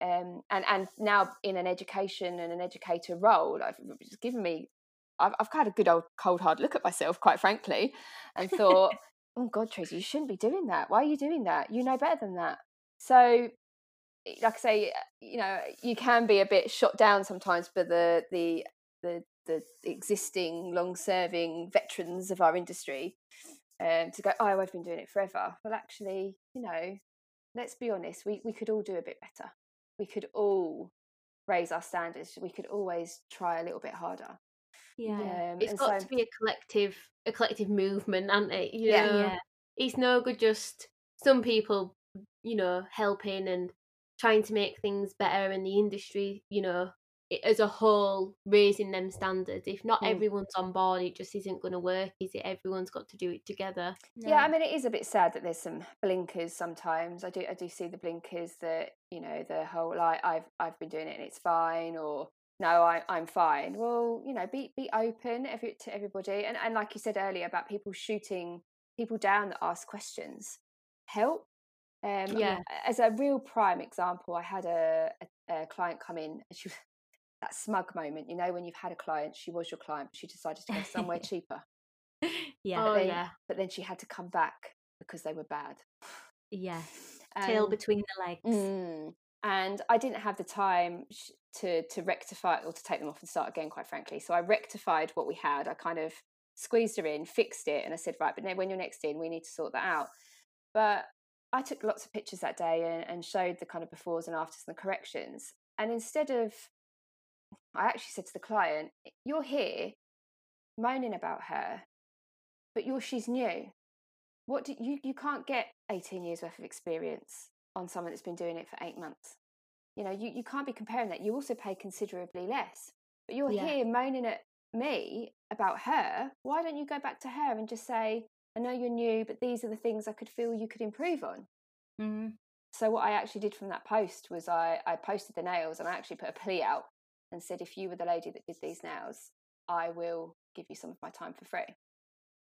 um, and and now in an education and an educator role, I've it's given me. I've, I've had a good old cold hard look at myself, quite frankly, and [LAUGHS] thought, "Oh God, Tracy, you shouldn't be doing that. Why are you doing that? You know better than that." So, like I say, you know, you can be a bit shot down sometimes by the the the the existing long serving veterans of our industry um, to go, oh, I've been doing it forever. Well, actually, you know, let's be honest, we, we could all do a bit better. We could all raise our standards. We could always try a little bit harder. Yeah, um, it's got so, to be a collective, a collective movement, hasn't it? You yeah, know, yeah. It's no good just some people, you know, helping and trying to make things better in the industry. You know, as a whole raising them standards. If not mm. everyone's on board it just isn't going to work is it? Everyone's got to do it together. Yeah i mean it is a bit sad that there's some blinkers sometimes. I do i do see the blinkers that you know the whole like i've i've been doing it and it's fine or no I, i'm fine. Well you know be be open every, to everybody and, and like you said earlier about people shooting people down that ask questions. Help um, yeah as a real prime example i had a, a, a client come in and she was that smug moment, you know, when you've had a client, she was your client, but she decided to go somewhere [LAUGHS] cheaper. Yeah. But oh, then, yeah. But then she had to come back because they were bad. Yeah. [SIGHS] Um, Tail between the legs. Mm, and I didn't have the time to to rectify or to take them off and start again, quite frankly. So I rectified what we had. I kind of squeezed her in, fixed it, and I said, right, but then when you're next in, we need to sort that out. But I took lots of pictures that day and, and showed the kind of befores and afters and the corrections. And instead of I actually said to the client, You're here moaning about her, but you're she's new. What do you you can't get 18 years worth of experience on someone that's been doing it for eight months. You know, you, you can't be comparing that. You also pay considerably less. But you're yeah. here moaning at me about her. Why don't you go back to her and just say, I know you're new, but these are the things I could feel you could improve on. Mm-hmm. So what I actually did from that post was I, I posted the nails and I actually put a plea out and said, if you were the lady that did these nails, I will give you some of my time for free.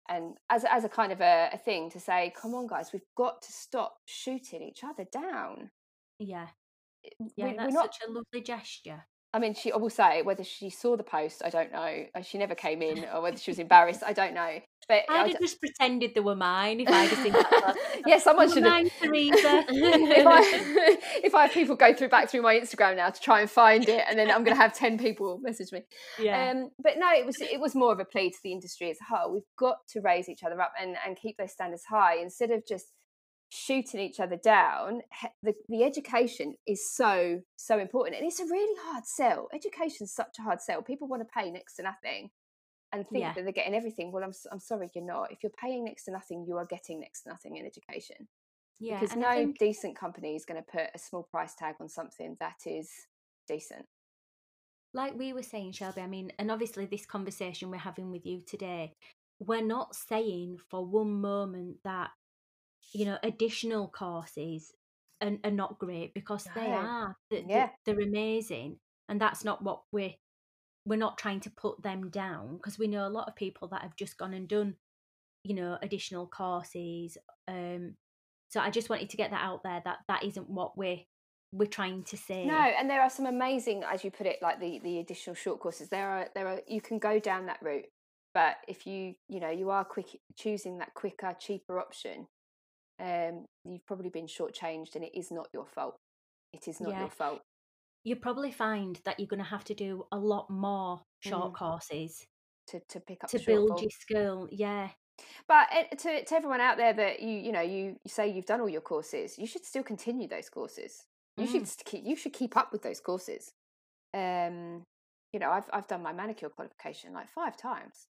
And as, as a kind of a, a thing to say, come on, guys, we've got to stop shooting each other down. Yeah. Yeah, we, that's not, such a lovely gesture. I mean, she I will say whether she saw the post, I don't know. Uh, she never came in, or whether she was embarrassed, I don't know. But I'd have just pretended they were mine if have seen that. yeah, someone should have. Theresa. [LAUGHS] if, I, [LAUGHS] if I have people go through back through my Instagram now to try and find it, and then I'm going to have ten people message me. [LAUGHS] Yeah. Um, but no, it was it was more of a plea to the industry as a whole. We've got to raise each other up and and keep those standards high instead of just shooting each other down the, the education is so so important and it's a really hard sell. Education's such a hard sell. People want to pay next to nothing and think yeah. that they're getting everything. Well I'm, I'm sorry you're not. If you're paying next to nothing you are getting next to nothing in education yeah because no think... decent company is going to put a small price tag on something that is decent. Like we were saying shelby i mean and obviously this conversation we're having with you today we're not saying for one moment that you know additional courses are, are not great because they are they're, yeah. they're amazing and that's not what we're we're not trying to put them down because we know a lot of people that have just gone and done you know additional courses um so i just wanted to get that out there that that isn't what we're we're trying to say no and there are some amazing as you put it like the the additional short courses there are there are you can go down that route but if you you know you are quick choosing that quicker cheaper option um, you've probably been shortchanged and it is not your fault. It is not yeah. your fault. You probably find that you're going to have to do a lot more short mm. courses to, to pick up to build your skill. Yeah. But eh, to, to everyone out there that you you know you, you say you've done all your courses, you should still continue those courses. You mm. should keep you should keep up with those courses. Um, you know, I've I've done my manicure qualification like five times.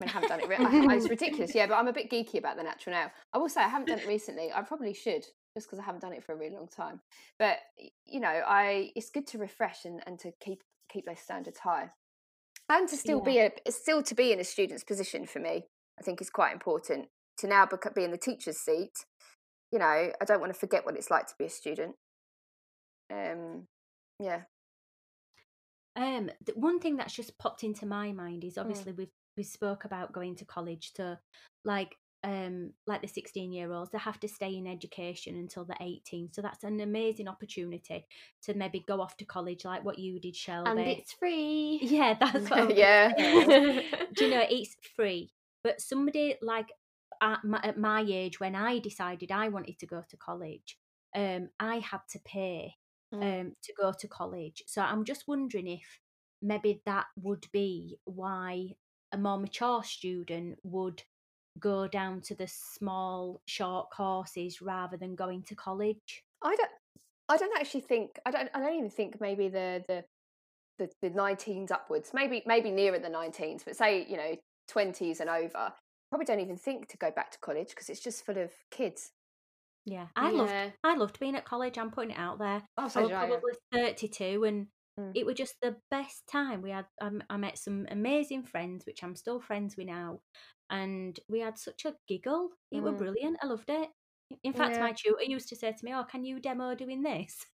I mean, I haven't done it. Re- it's [LAUGHS] ridiculous, yeah. But I'm a bit geeky about the natural nail. I will say I haven't done it recently. I probably should, just because I haven't done it for a really long time. But you know, I it's good to refresh and, and to keep keep those standards high, and to still yeah. be a still to be in a student's position for me. I think is quite important to now be in the teacher's seat. You know, I don't want to forget what it's like to be a student. Um, yeah. Um, the one thing that's just popped into my mind is mm. obviously mm. we've we spoke about going to college to like um like the 16 year olds they have to stay in education until they're 18 so that's an amazing opportunity to maybe go off to college like what you did Shelby and it's free. [LAUGHS] yeah that's [LAUGHS] what Yeah. [LAUGHS] do you know it's free but somebody like at my, at my age when i decided i wanted to go to college um i had to pay Mm. um to go to college so i'm just wondering if maybe that would be why a more mature student would go down to the small short courses rather than going to college I don't. I don't actually think. I don't. I don't even think maybe the the the, the 19s upwards. Maybe maybe nearer the 19s, but say you know 20s and over. Probably don't even think to go back to college because it's just full of kids. yeah i loved i loved being at college i'm putting it out there Oh, I so was I, yeah. probably 32 and Mm. it was just the best time we had um, i met some amazing friends which i'm still friends with now and we had such a giggle it were Mm. brilliant i loved it in fact Yeah. my tutor used to say to me oh can you demo doing this [LAUGHS]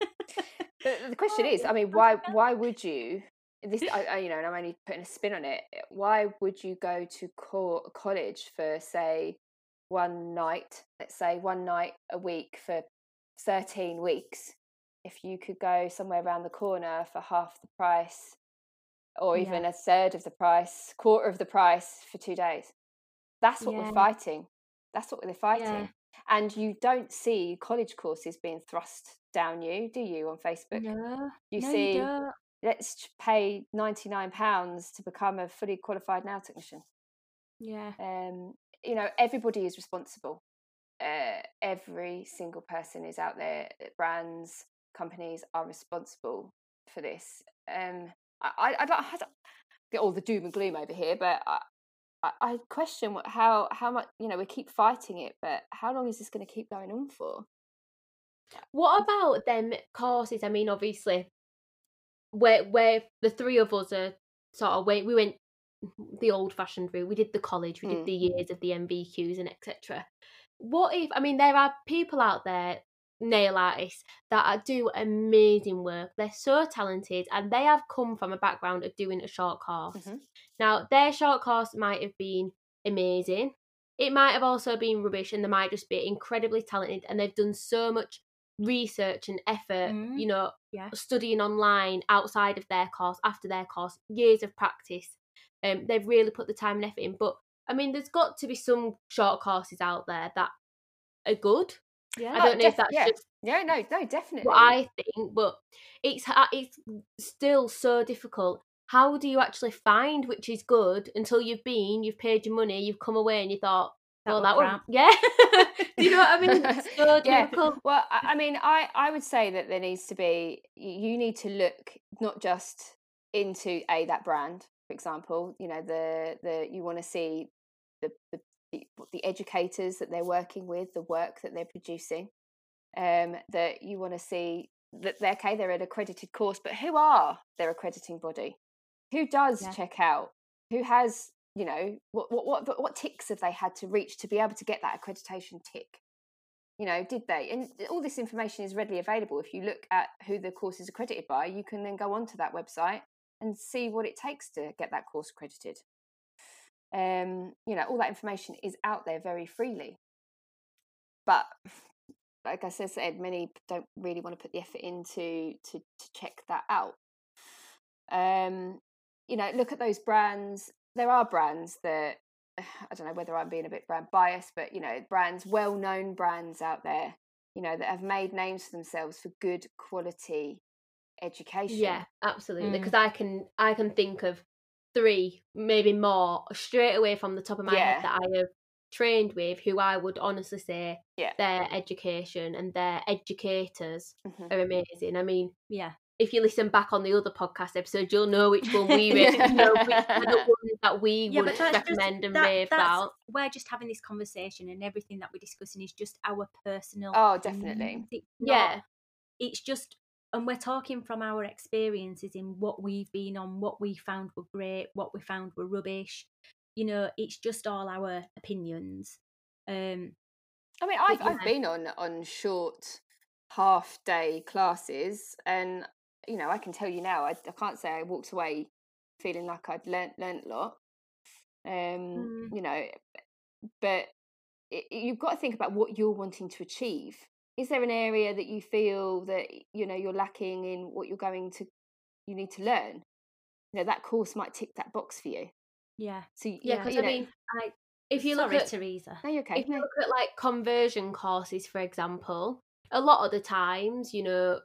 The, the [LAUGHS] question Oh, is, I mean, why why would you? This, [LAUGHS] I, I, you know, and I'm only putting a spin on it. Why would you go to co- college for, say, one night? Let's say one night a week for 13 weeks, if you could go somewhere around the corner for half the price, or Yeah. even a third of the price, quarter of the price for two days. That's what Yeah. we're fighting. That's what we're fighting. Yeah. And you don't see college courses being thrust down you, do you, on Facebook? no You no see, you let's pay £99 to become a fully qualified nail technician. yeah Um, you know, everybody is responsible. Uh, every single person is out there. uh, Brands, companies are responsible for this. Um, I, I, I don't, I don't get all the doom and gloom over here, but I, I, question what, how how much you know we keep fighting it, but how long is this going to keep going on for? What about them courses? I mean, obviously, where where the three of us are sort of went, we went the old fashioned route. We did the college, we Mm. did the years of the NVQs and etc. What if? I mean, there are people out there, nail artists, that do amazing work. They're so talented, and they have come from a background of doing a short course. Mhm. Now, their short course might have been amazing. It might have also been rubbish, and they might just be incredibly talented, and they've done so much research and effort, Mm. you know, yeah studying online outside of their course, after their course, years of practice. Um, they've really put the time and effort in. But I mean, there's got to be some short courses out there that are good. Yeah I don't know if that's yeah. just Yeah, no, no, definitely. what I think, but it's it's still so difficult. How do you actually find which is good until you've been, you've paid your money, you've come away, and you thought, That well, that one, [LAUGHS] yeah. do you know what I mean? It's [LAUGHS] so Yeah. difficult. Well, I, I mean, I, I would say that there needs to be, you need to look not just into a that brand, for example. You know, the the you want to see the the the, the educators that they're working with, the work that they're producing. Um, that you want to see that they're okay, they're an accredited course, but who are their accrediting body? Who does Yeah. check out? Who has you know what what what what ticks have they had to reach to be able to get that accreditation tick? you know did they and all this information is readily available if you look at who the course is accredited by you can then go onto that website and see what it takes to get that course accredited um you know all that information is out there very freely but like i said many don't really want to put the effort into to to check that out um you know look at those brands there are brands that [SIGHS] I don't know whether I'm being a bit brand biased, but you know, brands, well known brands out there, you know, that have made names for themselves for good quality education. Yeah, absolutely. Mm. Because I can I can think of three, maybe more, straight away from the top of my Yeah. head that I have trained with, who I would honestly say Yeah. their education and their educators Mhm. are amazing. I mean, yeah if you listen back on the other podcast episode, you'll know which one we re- Yeah. you know which the ones that we yeah, would recommend just, and that, rave about. We're just having this conversation, and everything that we're discussing is just our personal. Oh, definitely. Yeah, it's just, and we're talking from our experiences in what we've been on, what we found were great, what we found were rubbish. You know, it's just all our opinions. Um, I mean, I've But I've been on on short half day classes, and you know, I can tell you now, I, I can't say I walked away feeling like I'd learnt learnt a lot. Um, Mm. you know, but it, you've got to think about what you're wanting to achieve. Is there an area that you feel that you know you're lacking in what you're going to you need to learn? You know that course might tick that box for you. Yeah. So Yeah, because know, I mean, I, if you look Sorry, at Theresa. no, okay. if you look at like conversion courses, for example, a lot of the times, you know,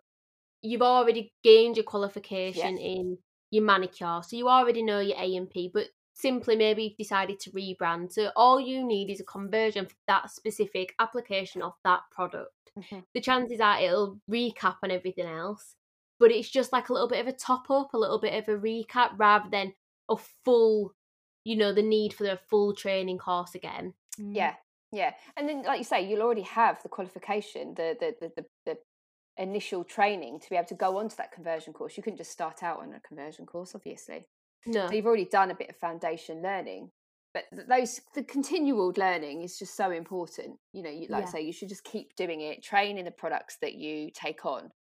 you've already gained your qualification in your manicure, so you already know your A and P, but simply maybe you've decided to rebrand. So all you need is a conversion for that specific application of that product. Mhm. The chances are it'll recap on everything else, but it's just like a little bit of a top up, a little bit of a recap rather than a full, you know, the need for a full training course again. Mm. Yeah, yeah, and then like you say, you'll already have the qualification, the the the the, the initial training to be able to go on to that conversion course. You couldn't just start out on a conversion course, obviously. No. So you've already done a bit of foundation learning, but those the continual learning is just so important. You know, you, like I say, you should just keep doing it, train in the products that you take on,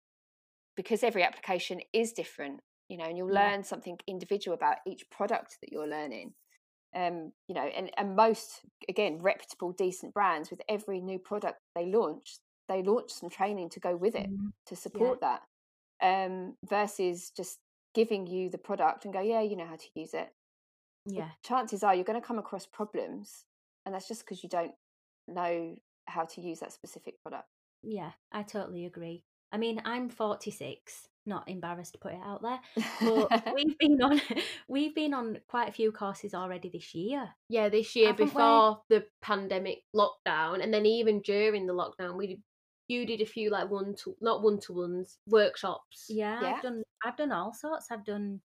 because every application is different. You know, and you'll Yeah. learn something individual about each product that you're learning. Um, you know, and, and most again reputable, decent brands with every new product they launch, they launch some training to go with it Mhm. to support that. Um, versus just giving you the product and go, yeah, you know how to use it Yeah. chances are you're going to come across problems and that's just because you don't know how to use that specific product Yeah. I totally agree. I mean, I'm 46. Not embarrassed to put it out there, but [LAUGHS] we've been on [LAUGHS] we've been on quite a few courses already this year. Yeah, this year Haven't we? before the pandemic lockdown, and then even during the lockdown, we you did a few like one to not one to ones workshops. Yeah, Yeah. I've done I've done all sorts. I've done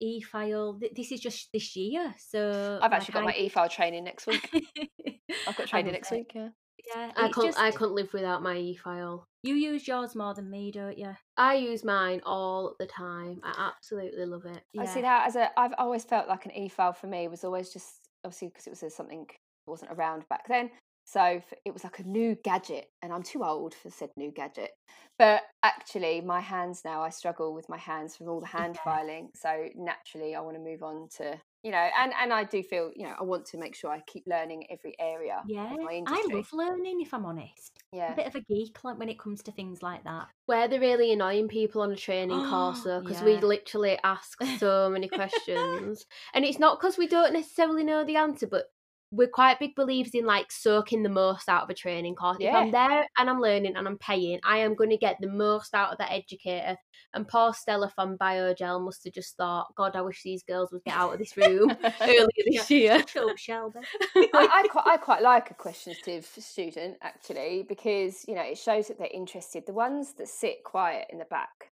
e-file. This is just this year, so i've actually got like, my e-file training next week I- [LAUGHS] i've got I training love next it. week yeah Yeah, I it's couldn't. just I couldn't live without my e-file. you use yours more than me, don't you? I use mine all the time. I absolutely love it. i see that as a i've always felt like an e-file for me was always just obviously because it was something wasn't around back then so it was like a new gadget and i'm too old for said new gadget but actually my hands now i struggle with my hands from all the hand filing so naturally i want to move on to you know and and i do feel you know i want to make sure i keep learning every area Yeah, of my I love learning. If I'm honest, yeah a bit of a geek like when it comes to things like that. We're the really annoying people on a training course [GASPS] though, because we literally ask so many [LAUGHS] questions, and it's not because we don't necessarily know the answer, but we're quite big believers in like soaking the most out of a training course. If I'm there and I'm learning and I'm paying, I am going to get the most out of that educator. And poor Stella from Biogel must have just thought, God, I wish these girls would get out of this room [LAUGHS] [LAUGHS] earlier this year. [LAUGHS] Shut up, Shelby. I, I, quite, I quite like a questionative student actually because you know it shows that they're interested. The ones that sit quiet in the back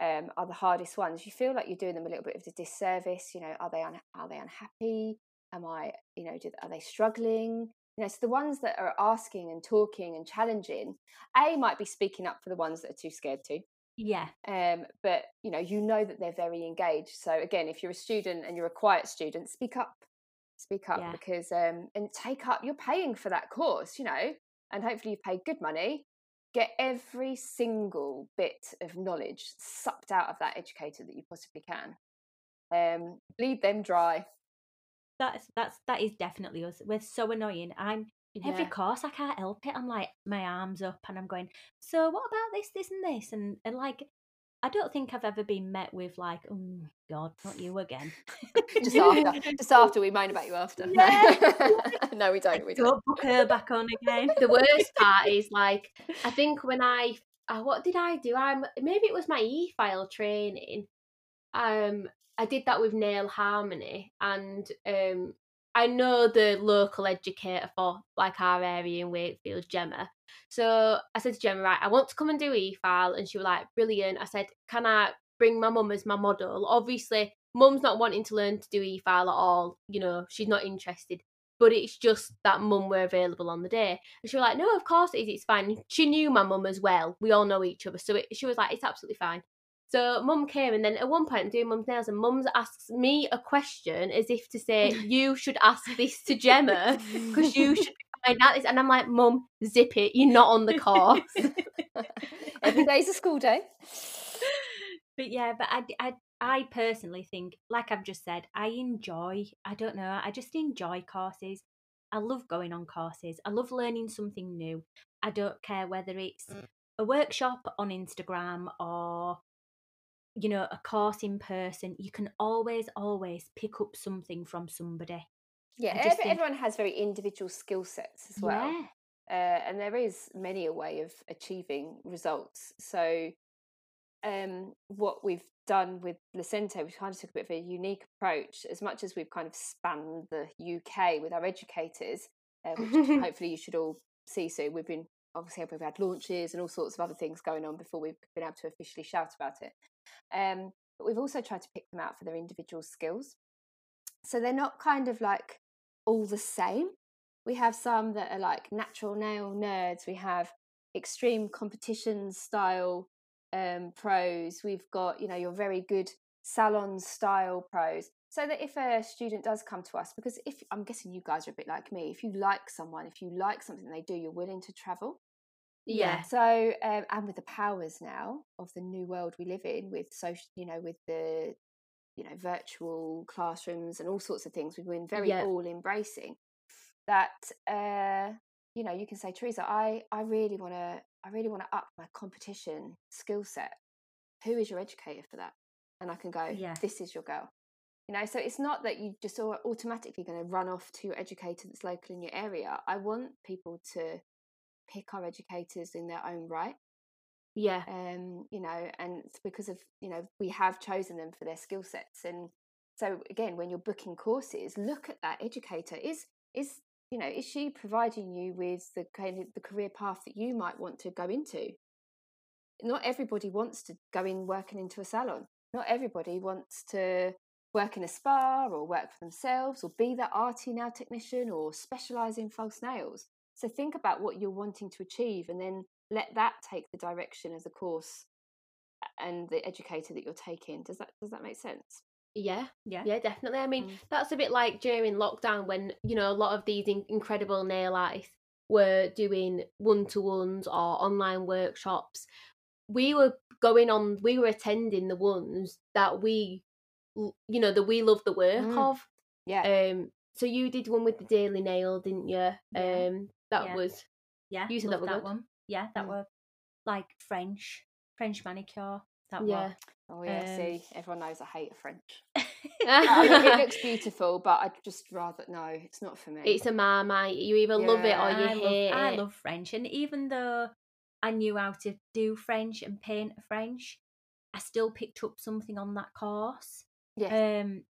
um, are the hardest ones. You feel like you're doing them a little bit of a disservice. You know, are they un- are they unhappy? Am I you know do, are they struggling? You know, so the ones that are asking and talking and challenging, a might be speaking up for the ones that are too scared to. Yeah, Um, but you know, you know that they're very engaged. So again, if you're a student and you're a quiet student, speak up, speak up Yeah. because um, and take up. You're paying for that course, you know, and hopefully you've paid good money. Get every single bit of knowledge sucked out of that educator that you possibly can. Um, bleed them dry. That's that's that is definitely us. We're so annoying. I'm every course I can't help it. I'm like my arms up and I'm going. So what about this, this, and this? And and like I don't think I've ever been met with like, oh God, not you again. [LAUGHS] just [LAUGHS] after, just after we moan about you after. [LAUGHS] Yeah. no, we don't. We don't. Don't book her back on again. the worst part is like I think when I uh, what did I do? I'm maybe it was my e file training. Um, I did that with Nail Harmony, and um, I know the local educator for like our area in Wakefield, Gemma. So I said to Gemma, right, I want to come and do e file, and she was like, brilliant. I said, can I bring my mum as my model? Obviously, mum's not wanting to learn to do e file at all. You know, she's not interested but it's just that mum were available on the day. And she was like, no, of course it is, it's fine. She knew my mum as well. We all know each other. So it, she was like, it's absolutely fine. So mum came and then at one point I'm doing mum's nails and mum's asks me a question as if to say, [LAUGHS] you should ask this to Gemma because you should [LAUGHS] find out this. And I'm like, mum, zip it. You're not on the course. [LAUGHS] Every day's a school day. but yeah, but I, I, I personally think, like I've just said, I enjoy. I don't know. I just enjoy courses. I love going on courses. I love learning something new. I don't care whether it's a workshop on Instagram or you know a course in person. You can always always pick up something from somebody. Yeah, I just ev- think- everyone has very individual skill sets as well. Yeah. uh, and there is many a way of achieving results. So, um, what we've done with Lecente, we kind of took a bit of a unique approach. As much as we've kind of spanned the UK with our educators, uh, which [LAUGHS] hopefully you should all see soon. We've been obviously we've had launches and all sorts of other things going on before we've been able to officially shout about it. Um, but we've also tried to pick them out for their individual skills. So they're not kind of like all the same. We have some that are like natural nail nerds. We have extreme competition style um, pros. We've got you know your very good salon style pros. So that if a student does come to us because if i'm guessing you guys are a bit like me if you like someone if you like something they do you're willing to travel Yeah. so um, and with the powers now of the new world we live in with social you know with the you know virtual classrooms and all sorts of things we've been very Yeah. all embracing that uh you know you can say Theresa i i really want to i really want to up my competition skill set who is your educator for that and i can go Yeah. this is your girl you know so it's not that you just are automatically going to run off to your educator that's local in your area i want people to pick our educators in their own right. Yeah. um you know and it's because of you know we have chosen them for their skill sets and so again when you're booking courses look at that educator. Is is you know is she providing you with the kind of the career path that you might want to go into? Not everybody wants to go in working into a salon. Not everybody wants to work in a spa or work for themselves or be that arty nail technician or specialize in false nails so think about what you're wanting to achieve and then let that take the direction of the course and the educator that you're taking does that does that make sense Yeah. Yeah. Yeah, definitely. I mean, Mm. that's a bit like during lockdown when, you know, a lot of these in- incredible nail artists were doing one to ones or online workshops. We were going on, we were attending the ones that we, you know, that we love the work Mm. of. yeah Um, so you did one with the Daily Nail, didn't you? Yeah. Um, that Yeah. was Yeah, You said that were that good. one. Yeah, that Mm. were like French, French manicure. That yeah. were. oh yeah Um, see everyone knows i hate french [LAUGHS] it looks [LAUGHS] beautiful but i'd just rather no it's not for me it's a marmite. You either love it or you I hate love, I love French, and even though I knew how to do French and paint French, I still picked up something on that course. yes Um,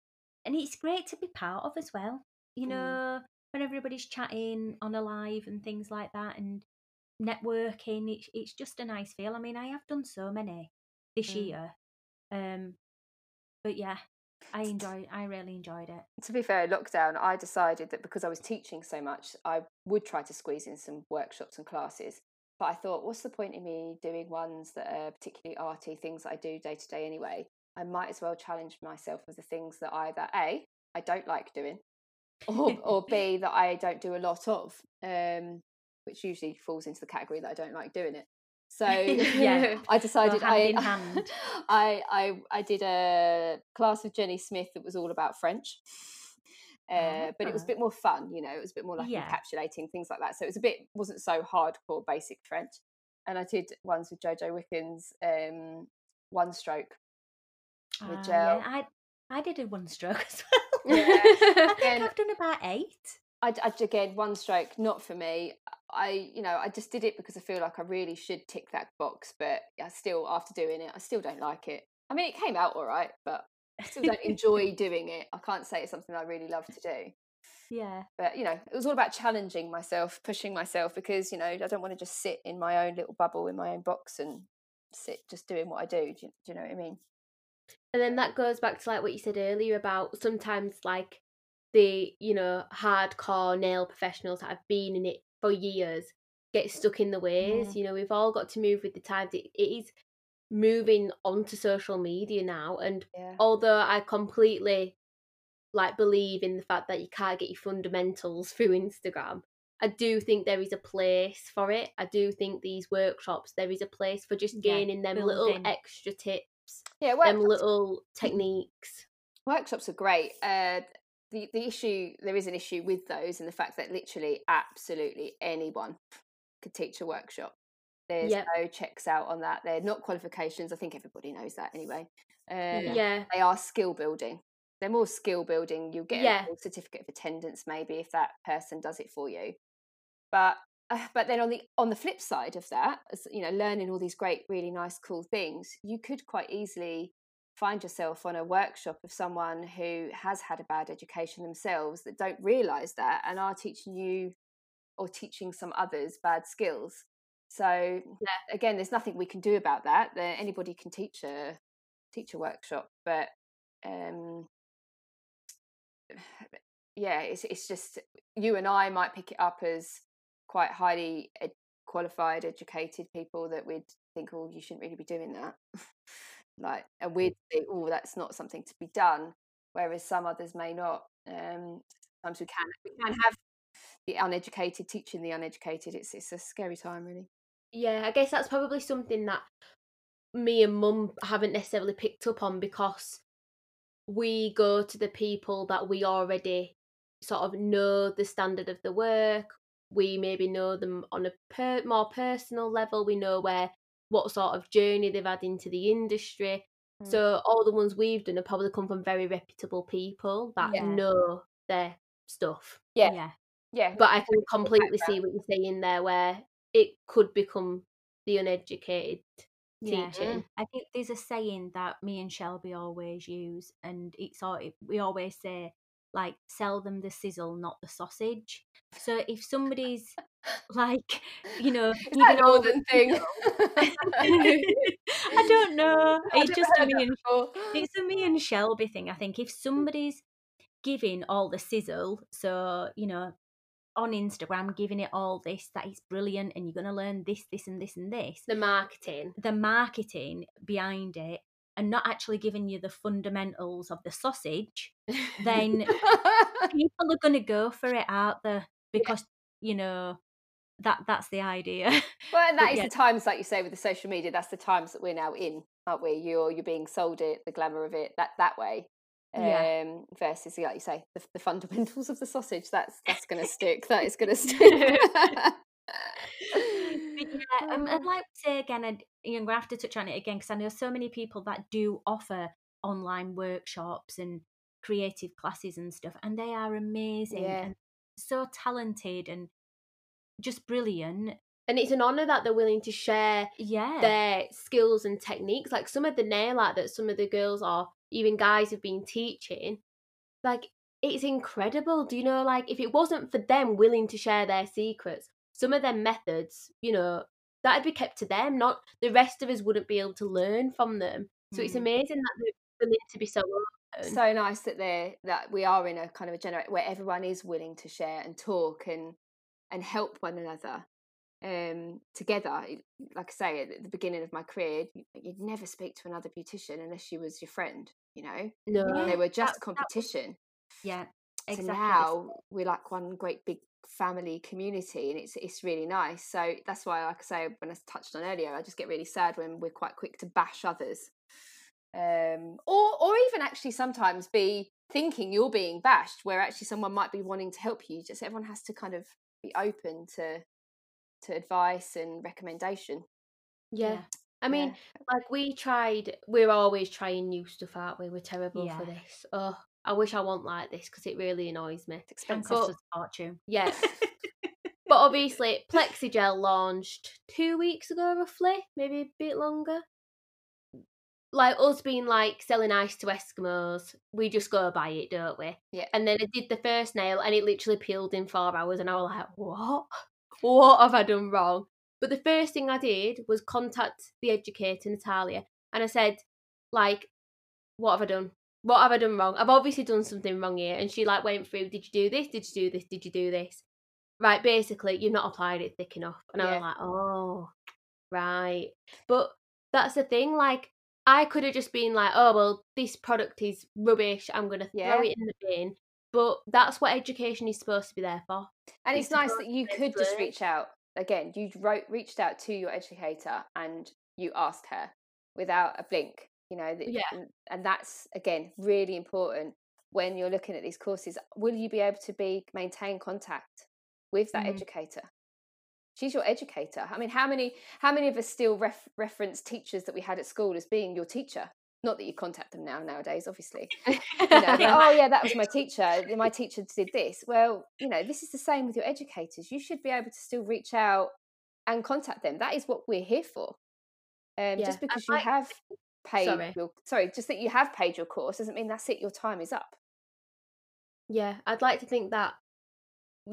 and it's great to be part of as well. You Mm. When everybody's chatting on a live and things like that, and networking, it's it's just a nice feel. I mean, I have done so many this Mm. year, um, but yeah, I enjoyed I really enjoyed it. to be fair, lockdown, I decided that because I was teaching so much, I would try to squeeze in some workshops and classes. But I thought, what's the point in me doing ones that are particularly arty, things that I do day to day anyway? I might as well challenge myself with the things that either A, I don't like doing, or, or [LAUGHS] B, that I don't do a lot of, um, which usually falls into the category that I don't like doing it. So [LAUGHS] Yeah, [LAUGHS] I decided I. I I I did a class with Jenny Smith that was all about French. Uh, but it was a Ah. bit more fun, you know. It was a bit more like Yeah. encapsulating things like that. So it was a bit wasn't so hardcore basic French. And I did ones with Jojo Wickens, um, one stroke. With Ah, gel. yeah, I I did a one stroke as well. I think I've done about eight. I, I again one stroke, not for me. I you know I just did it because I feel like I really should tick that box, but I still after doing it, I still don't like it. I mean, it came out all right, but I still don't enjoy [LAUGHS] doing it. I can't say it's something I really love to do. Yeah, but you know it was all about challenging myself pushing myself because you know i don't want to just sit in my own little bubble in my own box and sit just doing what i do do you, do you know what i mean And then that goes back to like what you said earlier about sometimes like the, you know, hardcore nail professionals that have been in it for years get stuck in the ways. Mm. You know, we've all got to move with the times. It, it is moving onto social media now. And yeah although I completely like believe in the fact that you can't get your fundamentals through Instagram, I do think there is a place for it. I do think these workshops, there is a place for just Yeah, gaining them little building. extra tips yeah them workshops, little techniques. workshops are great uh the, the issue there is an issue with those and the fact that literally absolutely anyone could teach a workshop there's Yep. no checks out on that they're not qualifications i think everybody knows that anyway um, yeah. they are skill building they're more skill building you'll get Yeah. a certificate of attendance maybe if that person does it for you but uh, but then on the on the flip side of that you know learning all these great really nice cool things you could quite easily find yourself on a workshop of someone who has had a bad education themselves that don't realize that and are teaching you or teaching some others bad skills. So again there's nothing we can do about that. That anybody can teach a teach a workshop but um [SIGHS] yeah it's it's just you and I might pick it up as quite highly ed- qualified educated people that we'd think oh you shouldn't really be doing that. [LAUGHS] Like and we'd think oh that's not something to be done whereas some others may not um sometimes we can we can have the uneducated teaching the uneducated. It's it's a scary time really. Yeah, I guess that's probably something that me and mum haven't necessarily picked up on because we go to the people that we already sort of know the standard of the work. We maybe know them on a per- more personal level. We know where what sort of journey they've had into the industry. Mm. So all the ones we've done have probably come from very reputable people that Yeah. know their stuff. Yeah. yeah. yeah But I can completely see what you're saying there, where it could become the uneducated Yeah. teaching. I think there's a saying that me and Shelby always use, and it's all we always say, like, sell them the sizzle, not the sausage. So if [LAUGHS] somebody's like, you know, Is that giving an all the northern thing [LAUGHS] I don't know. I've It's just a me and before. it's a me and Shelby thing. I think if somebody's giving all the sizzle, so you know, on Instagram, giving it all this, that is brilliant, and you're gonna learn this, this, and this, and this. The marketing. The marketing behind it, and not actually giving you the fundamentals of the sausage, then [LAUGHS] people are gonna go for it, aren't they? Because you know that that's the idea. Well, and [LAUGHS] that But is yeah. the times, like you say, with the social media. That's the times that we're now in, aren't we? You're you're being sold it, the glamour of it, that that way. Um, Yeah. Versus, like you say, the, the fundamentals of the sausage. That's that's going [LAUGHS] to stick. That is going to stick. Yeah, um, I'd like to say again, and you're going have to touch on it again because I know so many people that do offer online workshops and creative classes and stuff, and they are amazing Yeah. and so talented and just brilliant. and it's an honour that they're willing to share Yeah, their skills and techniques. Like some of the nail art that some of the girls or even guys have been teaching, like it's incredible. Do you know, like if it wasn't for them willing to share their secrets, some of their methods, you know, that'd be kept to them. Not the rest of us wouldn't be able to learn from them. So it's Mm. amazing that they're willing to be so open. so nice that they're that we are in a kind of a generation where everyone is willing to share and talk and and help one another um together like i say at the beginning of my career you- you'd never speak to another beautician unless she was your friend you know no, they were that- just that was- competition yeah, so exactly. now we're like one great big family community and it's it's really nice so that's why like i say when i touched on earlier i just get really sad when we're quite quick to bash others um or or even actually sometimes be thinking you're being bashed where actually someone might be wanting to help you just everyone has to kind of be open to to advice and recommendation yeah. I mean, Yeah. like we tried we're always trying new stuff aren't we we're terrible for this oh i wish i wasn't like this because it really annoys me. It's expensive us a fortune. yeah [LAUGHS] but obviously plexigel launched two weeks ago roughly maybe a bit longer. Like us being like selling ice to eskimos we just go buy it don't we? Yeah. and then i did the first nail and it literally peeled in four hours and i was like what? What have i done wrong? But the first thing i did was contact the educator natalia and i said like what have i done what have i done wrong? I've obviously done something wrong here. And she like went through did you do this? Did you do this? Did you do this? Right basically you've not applied it thick enough. And i Yeah. was like oh right. But that's the thing like i could have just been like oh well this product is rubbish. I'm gonna Yeah. throw it in the bin. But that's what education is supposed to be there for and It's it's nice that you could just reach out again you wrote reached out to your educator and you asked her without a blink you know that- Yeah. and, and that's again really important when you're looking at these courses. Will you be able to be maintain contact with that Mm. educator? She's your educator. I mean how many how many of us still ref, reference teachers that we had at school as being your teacher? Not that you contact them now nowadays obviously. You know, oh yeah that was my [LAUGHS] teacher. My teacher did this. Well you know this is the same with your educators. You should be able to still reach out and contact them. That is what we're here for um, Yeah, just and because you like- have paid Sorry. your sorry just that you have paid your course doesn't mean that's it your time is up Yeah, I'd like to think that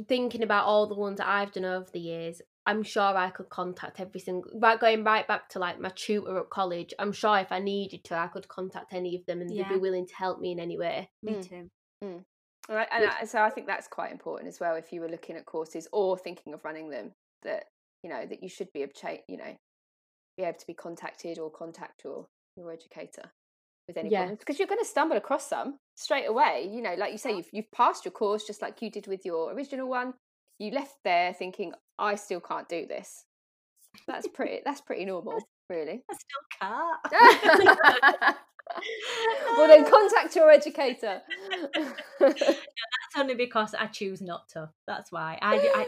thinking about all the ones that I've done over the years, I'm sure I could contact every single right going right back to like my tutor at college. I'm sure if I needed to, I could contact any of them and they'd be willing to help me in any way. Me Mm. too. And, I, and I, so I think that's quite important as well. If you were looking at courses or thinking of running them, that you know that you should be able to, you know, be able to be contacted or contact your your educator with any Yeah. problems because you're going to stumble across some straight away. You know, like you say, you've you've passed your course just like you did with your original one. You left there thinking, I still can't do this. That's pretty. that's pretty [LAUGHS] normal, really. I still can't. [LAUGHS] well, then contact your educator. [LAUGHS] That's only because I choose not to. That's why. I, I,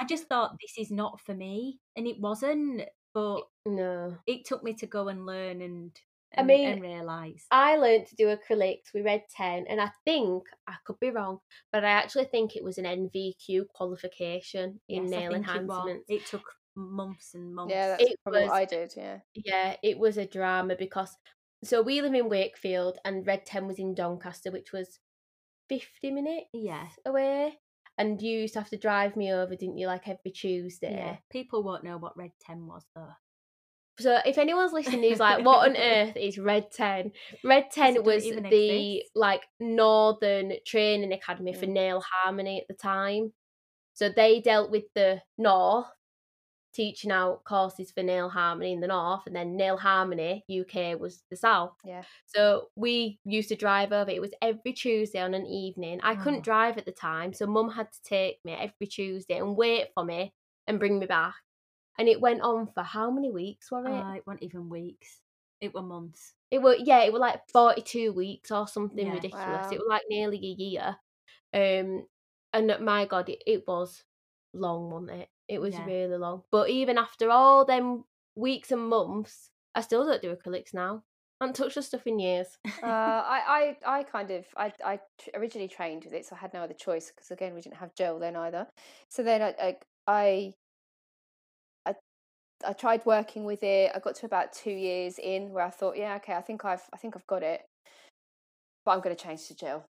I just thought this is not for me, and it wasn't. But No. it took me to go and learn and I mean, and realise. I learned to do acrylics. We Red 10, and I think, I could be wrong, but I actually think it was an NVQ qualification in Yes, nail think it enhancements. It, took months and months. yeah, that's It probably was- what I did. Yeah. Yeah, it was a drama because so we live in Wakefield and Red 10 was in Doncaster, which was 50 minutes yeah. away. And you used to have to drive me over, didn't you, like every Tuesday? Yeah, people won't know what Red Ten was though. So if anyone's listening who's like, what on [LAUGHS] earth is Red 10? Red 10 don't was the exist. like Northern Training Academy for. Nail Harmony at the time. So they dealt with the North, teaching out courses for nail harmony in the North, and then Nail Harmony UK was the South. Yeah. So we used to drive over. It was every Tuesday on an evening. I Oh. couldn't drive at the time, so mum had to take me every Tuesday and wait for me and bring me back. And it went on for how many weeks were it? Uh, it weren't even weeks. It were months. It were yeah, it were like forty two weeks or something Yeah. ridiculous. Wow. It was like nearly a year. Um and my god, it, it was long, wasn't it? It was Yeah. really long. But even after all them weeks and months, I still don't do acrylics now. I haven't touched the stuff in years. uh, I, I, I kind of, I, I originally trained with it, so I had no other choice because again we didn't have gel then either. So then I, I, I, I, tried working with it. I got to about two years in where I thought, yeah, okay, I think I've, I think I've got it, but I'm going to change to gel.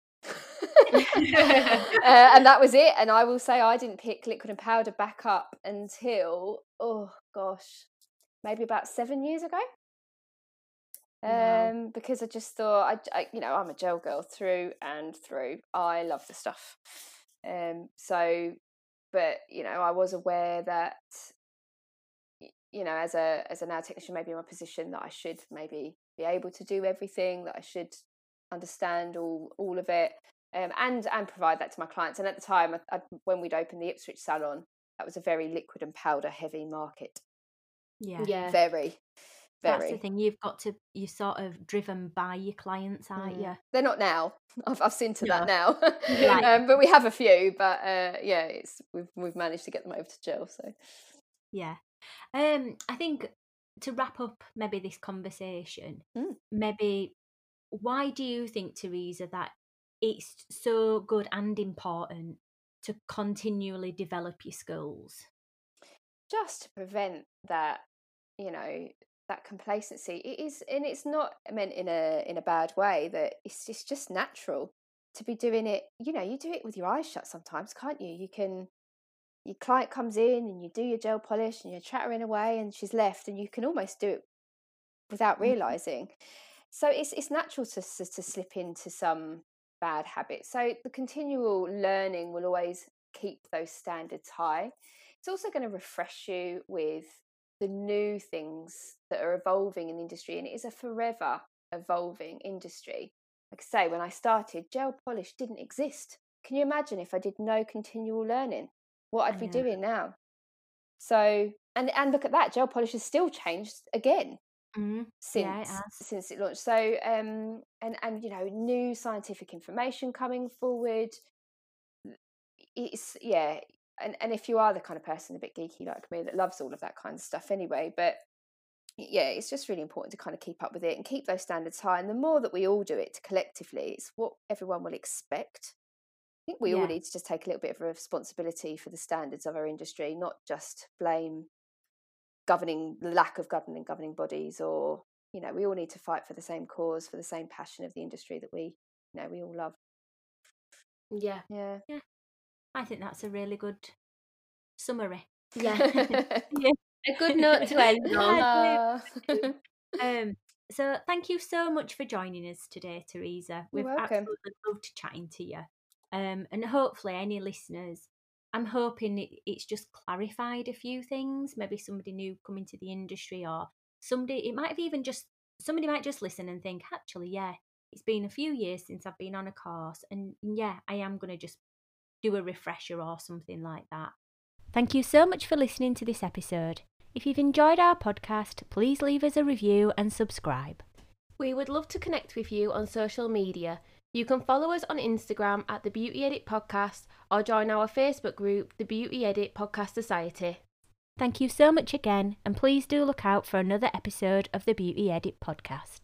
[LAUGHS] uh, and that was it. And I will say I didn't pick liquid and powder back up until oh gosh, maybe about seven years ago. Wow. Um, because I just thought I, I, you know, I'm a gel girl through and through. I love the stuff. Um, so, but you know, I was aware that, you know, as a as a nail technician, maybe in my position that I should maybe be able to do everything. That I should understand all all of it. Um, and and provide that to my clients. And at the time, I, I, when we'd opened the Ipswich salon, that was a very liquid and powder heavy market. Yeah. Yeah. Very, very. That's the thing. You've got to. You're sort of driven by your clients, aren't Mm. you? They're not now. [LAUGHS] I've I've seen to that now. [LAUGHS] Right. um, but we have a few. But uh, yeah, it's we've we've managed to get them over to gel. So Yeah. Um, I think to wrap up maybe this conversation, Mm. maybe why do you think, Theresa, that it's so good and important to continually develop your skills? just to prevent that, you know, that complacency, it is, and it's not meant in a in a bad way. That it's it's just natural to be doing it. You know, you do it with your eyes shut sometimes, can't you? You can. Your client comes in and you do your gel polish and you're chattering away and she's left and you can almost do it without Mhm. realizing. So it's it's natural to to slip into some bad habits. So the continual learning will always keep those standards high. It's also going to refresh you with the new things that are evolving in the industry, and it is a forever evolving industry. Like I say, when I started, gel polish didn't exist. Can you imagine if I did no continual learning? What I'd be doing now. So, and and look at that, gel polish has still changed again. Mm, since yeah, it since it launched. So um, and and you know, new scientific information coming forward. It's yeah, and and if you are the kind of person a bit geeky like me that loves all of that kind of stuff anyway, but yeah, it's just really important to kind of keep up with it and keep those standards high. And the more that we all do it collectively, it's what everyone will expect. I think we all need to just take a little bit of responsibility for the standards of our industry, not just blame governing lack of governing governing bodies or you know we all need to fight for the same cause for the same passion of the industry that we you know we all love Yeah. yeah I think that's a really good summary. Yeah. [LAUGHS] [LAUGHS] yeah. A good note to end [LAUGHS] on. Um, so thank you so much for joining us today, Theresa. We've absolutely loved chatting to you. Um, and hopefully, any listeners, I'm hoping it, it's just clarified a few things. Maybe somebody new coming to the industry, or somebody. It might have even just somebody might just listen and think, actually, yeah, it's been a few years since I've been on a course, and yeah, I am going to just do a refresher or something like that. Thank you so much for listening to this episode. If you've enjoyed our podcast, please leave us a review and subscribe. We would love to connect with you on social media. You can follow us on Instagram at the Beauty Edit Podcast or join our Facebook group, the Beauty Edit Podcast Society. Thank you so much again, and please do look out for another episode of the Beauty Edit podcast.